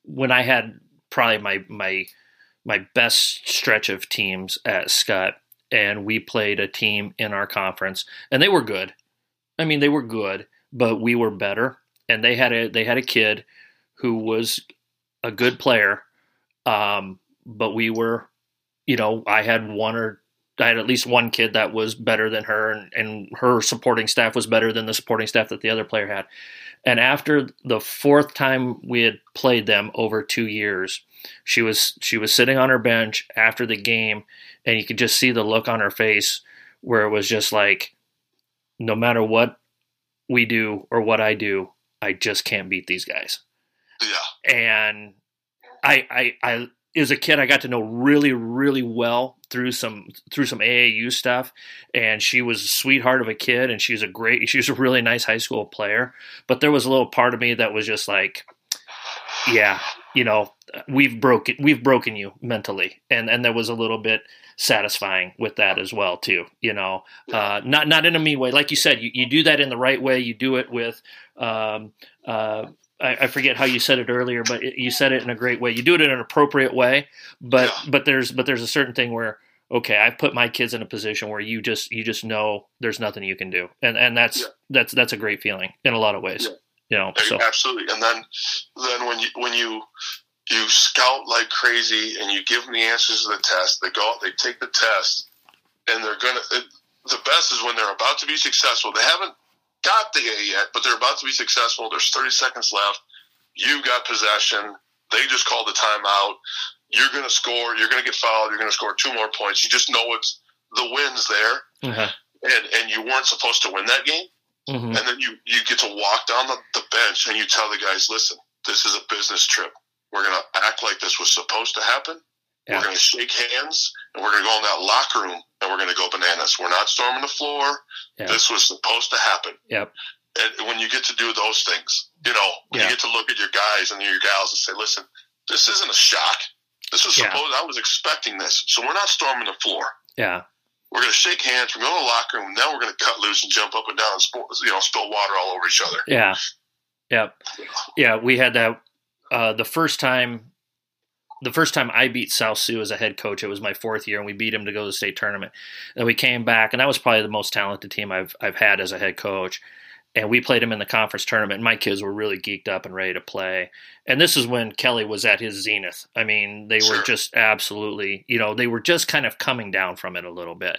when I had probably my my my best stretch of teams at Scott, and we played a team in our conference, and they were good. I mean, they were good, but we were better, and they had a they had a kid who was a good player, um, but we were, you know, I had one or I had at least one kid that was better than her, and, and her supporting staff was better than the supporting staff that the other player had. And after the fourth time we had played them over two years, she was she was sitting on her bench after the game, and you could just see the look on her face where it was just like, no matter what we do or what I do, I just can't beat these guys Yeah. and I, I, I, as a kid, I got to know really, really well through some through some AAU stuff, and she was a sweetheart of a kid, and she was a great, she was a really nice high school player. But there was a little part of me that was just like, yeah, you know, we've broken, we've broken you mentally, and and there was a little bit satisfying with that as well too. You know, uh, not not in a mean way, like you said, you, you do that in the right way. You do it with. Um, uh, I, I forget how you said it earlier, but it, you said it in a great way. You do it in an appropriate way, but Yeah. but there's but there's a certain thing where okay, I've put my kids in a position where you just you just know there's nothing you can do, and and that's Yeah. that's that's a great feeling in a lot of ways. Yeah. You know, so Absolutely. And then, then when you when you you scout like crazy and you give them the answers to the test, they go out, they take the test, and they're gonna. It, the best is when they're about to be successful. They haven't got the A yet, but they're about to be successful. There's 30 seconds left. You got possession. They just called the timeout. You're gonna score. You're gonna get fouled. You're gonna score two more points. You just know it's the win's there, uh and and you weren't supposed to win that game hmm and then you you get to walk down the, the bench and you tell the guys, listen, this is a business trip. We're gonna act like this was supposed to happen. Yeah. We're gonna shake hands and we're gonna go in that locker room and we're gonna go bananas. We're not storming the floor. Yeah. This was supposed to happen. Yep. And when you get to do those things, you know, when Yeah. you get to look at your guys and your gals and say, listen, this isn't a shock. This was supposed. I was expecting this, so we're not storming the floor. yeah, We're going to shake hands. We're going to the locker room. Then we're going to cut loose and jump up and down and spo- you know spill water all over each other. yeah, yep, yeah. We had that uh, the first time. The first time I beat South Sioux as a head coach, it was my fourth year, and we beat him to go to the state tournament. And we came back, and that was probably the most talented team I've I've had as a head coach. And we played him in the conference tournament. My kids were really geeked up and ready to play. And this is when Kelly was at his zenith. I mean, they were just absolutely, you know, they were just kind of coming down from it a little bit.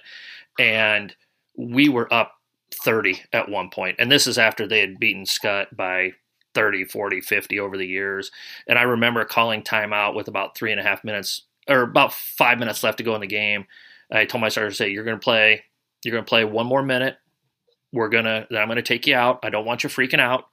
And we were up 30 at one point. And this is after they had beaten Scott by 30, 40, 50 over the years. And I remember calling timeout with about three and a half minutes or about five minutes left to go in the game. I told my starter to say, You're going to play, you're going to play one more minute we're gonna I'm gonna take you out. I don't want you freaking out.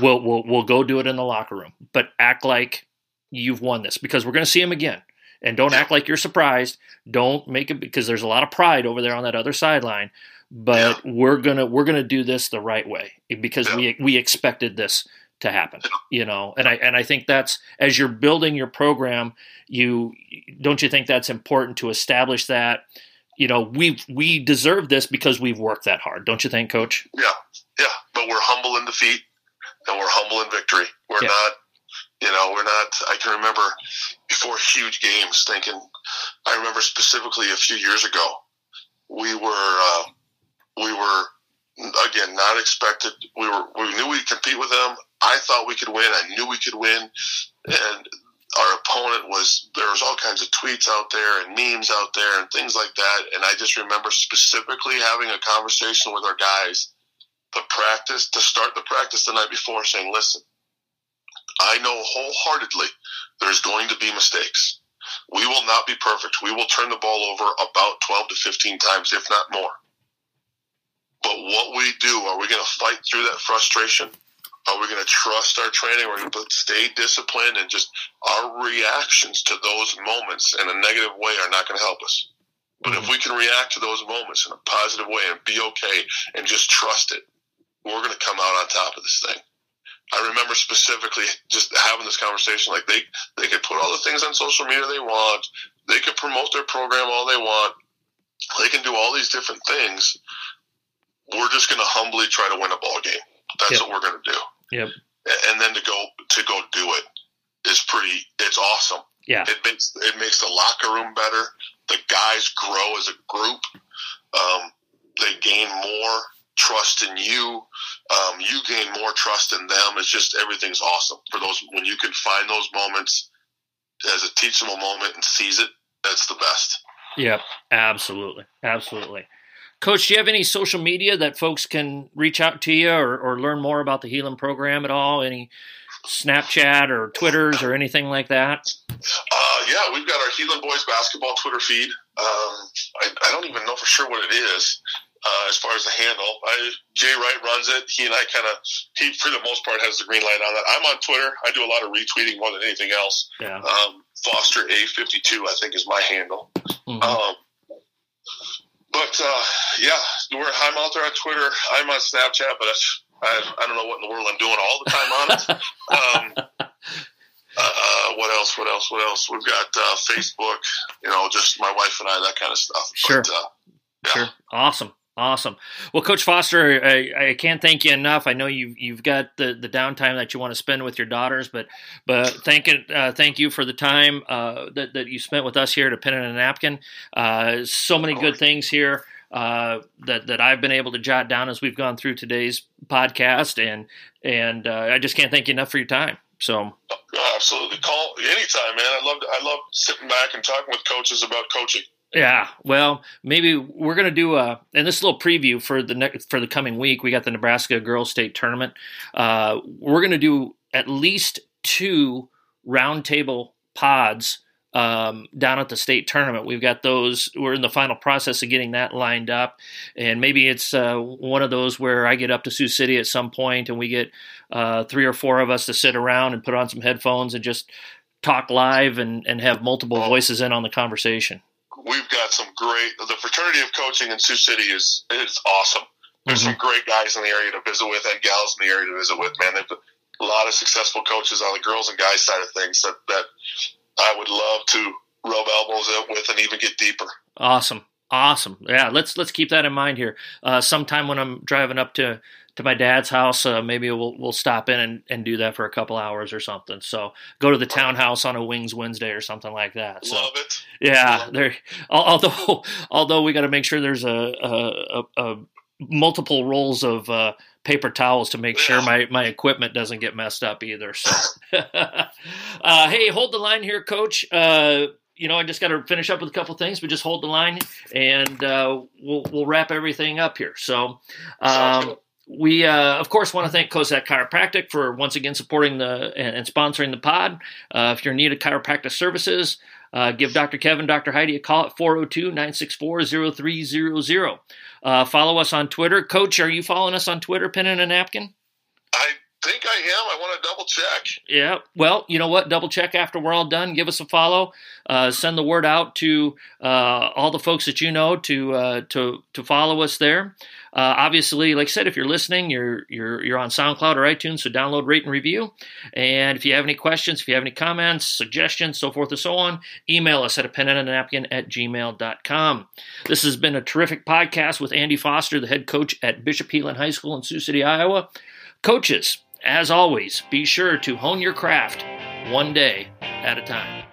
We'll we'll we'll go do it in the locker room, but act like you've won this because we're gonna see him again. And don't act like you're surprised. Don't make it because there's a lot of pride over there on that other sideline. But yeah. we're gonna we're gonna do this the right way because yeah. we we expected this to happen you know and i and i think that's as you're building your program you don't you think that's important to establish that you know, we we deserve this because we've worked that hard, don't you think, Coach? Yeah, yeah. But we're humble in defeat, and we're humble in victory. We're yeah. not, you know, we're not. I can remember before huge games thinking. I remember specifically a few years ago, we were uh, we were again not expected. We were we knew we'd compete with them. I thought we could win. I knew we could win, and our opponent was there was all kinds of tweets out there and memes out there and things like that. And i just remember specifically having a conversation with our guys the practice to start the practice the night before saying listen i know wholeheartedly there's going to be mistakes. We will not be perfect. We will turn the ball over about 12 to 15 times if not more. But what we do are we going to fight through that frustration are we going to trust our training? Are We're going to stay disciplined and just our reactions to those moments in a negative way are not going to help us. But if mm-hmm. we can react to those moments in a positive way and be okay and just trust it, we're going to come out on top of this thing. I remember specifically just having this conversation. Like they, they could put all the things on social media they want. They could promote their program all they want. They can do all these different things. We're just going to humbly try to win a ball game. That's yep. what we're going to do. Yep. And then to go to go do it is pretty. It's awesome. Yeah. It makes it makes the locker room better. The guys grow as a group. Um, they gain more trust in you. Um, you gain more trust in them. It's just everything's awesome for those when you can find those moments as a teachable moment and seize it. That's the best. Yep, absolutely, absolutely. Coach, do you have any social media that folks can reach out to you or, or learn more about the Heelan program at all? Any Snapchat or Twitters or anything like that? Uh, yeah, we've got our Heelan Boys basketball Twitter feed. Um, I, I, don't even know for sure what it is uh, as far as the handle. I, Jay Wright runs it. He and I kind of, he for the most part has the green light on that. I'm on Twitter. I do a lot of retweeting more than anything else. Yeah. Um, Foster A52, I think, is my handle. Mm-hmm. Um, but uh, yeah, we're, I'm out there on Twitter. I'm on Snapchat, but I, I don't know what in the world I'm doing all the time on it. um, uh, what else? What else? What else? We've got uh, Facebook. You know, just my wife and I, that kind of stuff. Sure. But, uh, yeah. Sure. Awesome. Awesome. Well, Coach Foster, I, I, can't thank you enough. I know you've you've got the, the downtime that you want to spend with your daughters, but but thank it, uh, thank you for the time uh, that that you spent with us here at a pen and a napkin. Uh, so many good things here uh, that that I've been able to jot down as we've gone through today's podcast, and and uh, I just can't thank you enough for your time. So absolutely, call anytime, man. I love I love sitting back and talking with coaches about coaching. Yeah, well, maybe we're gonna do a and this little preview for the next for the coming week. We got the Nebraska Girls State Tournament. Uh, we're gonna do at least two roundtable pods um, down at the state tournament. We've got those. We're in the final process of getting that lined up, and maybe it's uh, one of those where I get up to Sioux City at some point, and we get uh, three or four of us to sit around and put on some headphones and just talk live and, and have multiple voices in on the conversation we've got some great. The fraternity of coaching in Sioux City is is awesome. There's mm-hmm. some great guys in the area to visit with and gals in the area to visit with. Man, they've a lot of successful coaches on the girls and guys side of things that that I would love to rub elbows with and even get deeper. Awesome, awesome. Yeah, let's let's keep that in mind here. Uh, sometime when I'm driving up to to my dad's house. Uh, maybe we'll we'll stop in and, and do that for a couple hours or something. So go to the townhouse on a Wings Wednesday or something like that. So, Love it. Yeah, Love there. Although although we got to make sure there's a, a, a, a multiple rolls of uh, paper towels to make sure my, my equipment doesn't get messed up either. So, uh, hey, hold the line here, Coach. Uh, you know, I just got to finish up with a couple things, but just hold the line, and uh, we'll we'll wrap everything up here. So, um. We uh, of course want to thank Kosak Chiropractic for once again supporting the and, and sponsoring the pod. Uh, if you're in need of chiropractic services, uh, give Dr. Kevin, Dr. Heidi a call at 402-964-0300. Uh, follow us on Twitter. Coach, are you following us on Twitter, pen and a napkin? I think I am. I want to double check. Yeah. Well, you know what? Double check after we're all done. Give us a follow. Uh, send the word out to uh, all the folks that you know to uh, to to follow us there. Uh, obviously, like I said, if you're listening, you're you're you're on SoundCloud or iTunes, so download, rate, and review. And if you have any questions, if you have any comments, suggestions, so forth and so on, email us at a pen and a napkin at gmail.com. This has been a terrific podcast with Andy Foster, the head coach at Bishop Heelan High School in Sioux City, Iowa. Coaches, as always, be sure to hone your craft one day at a time.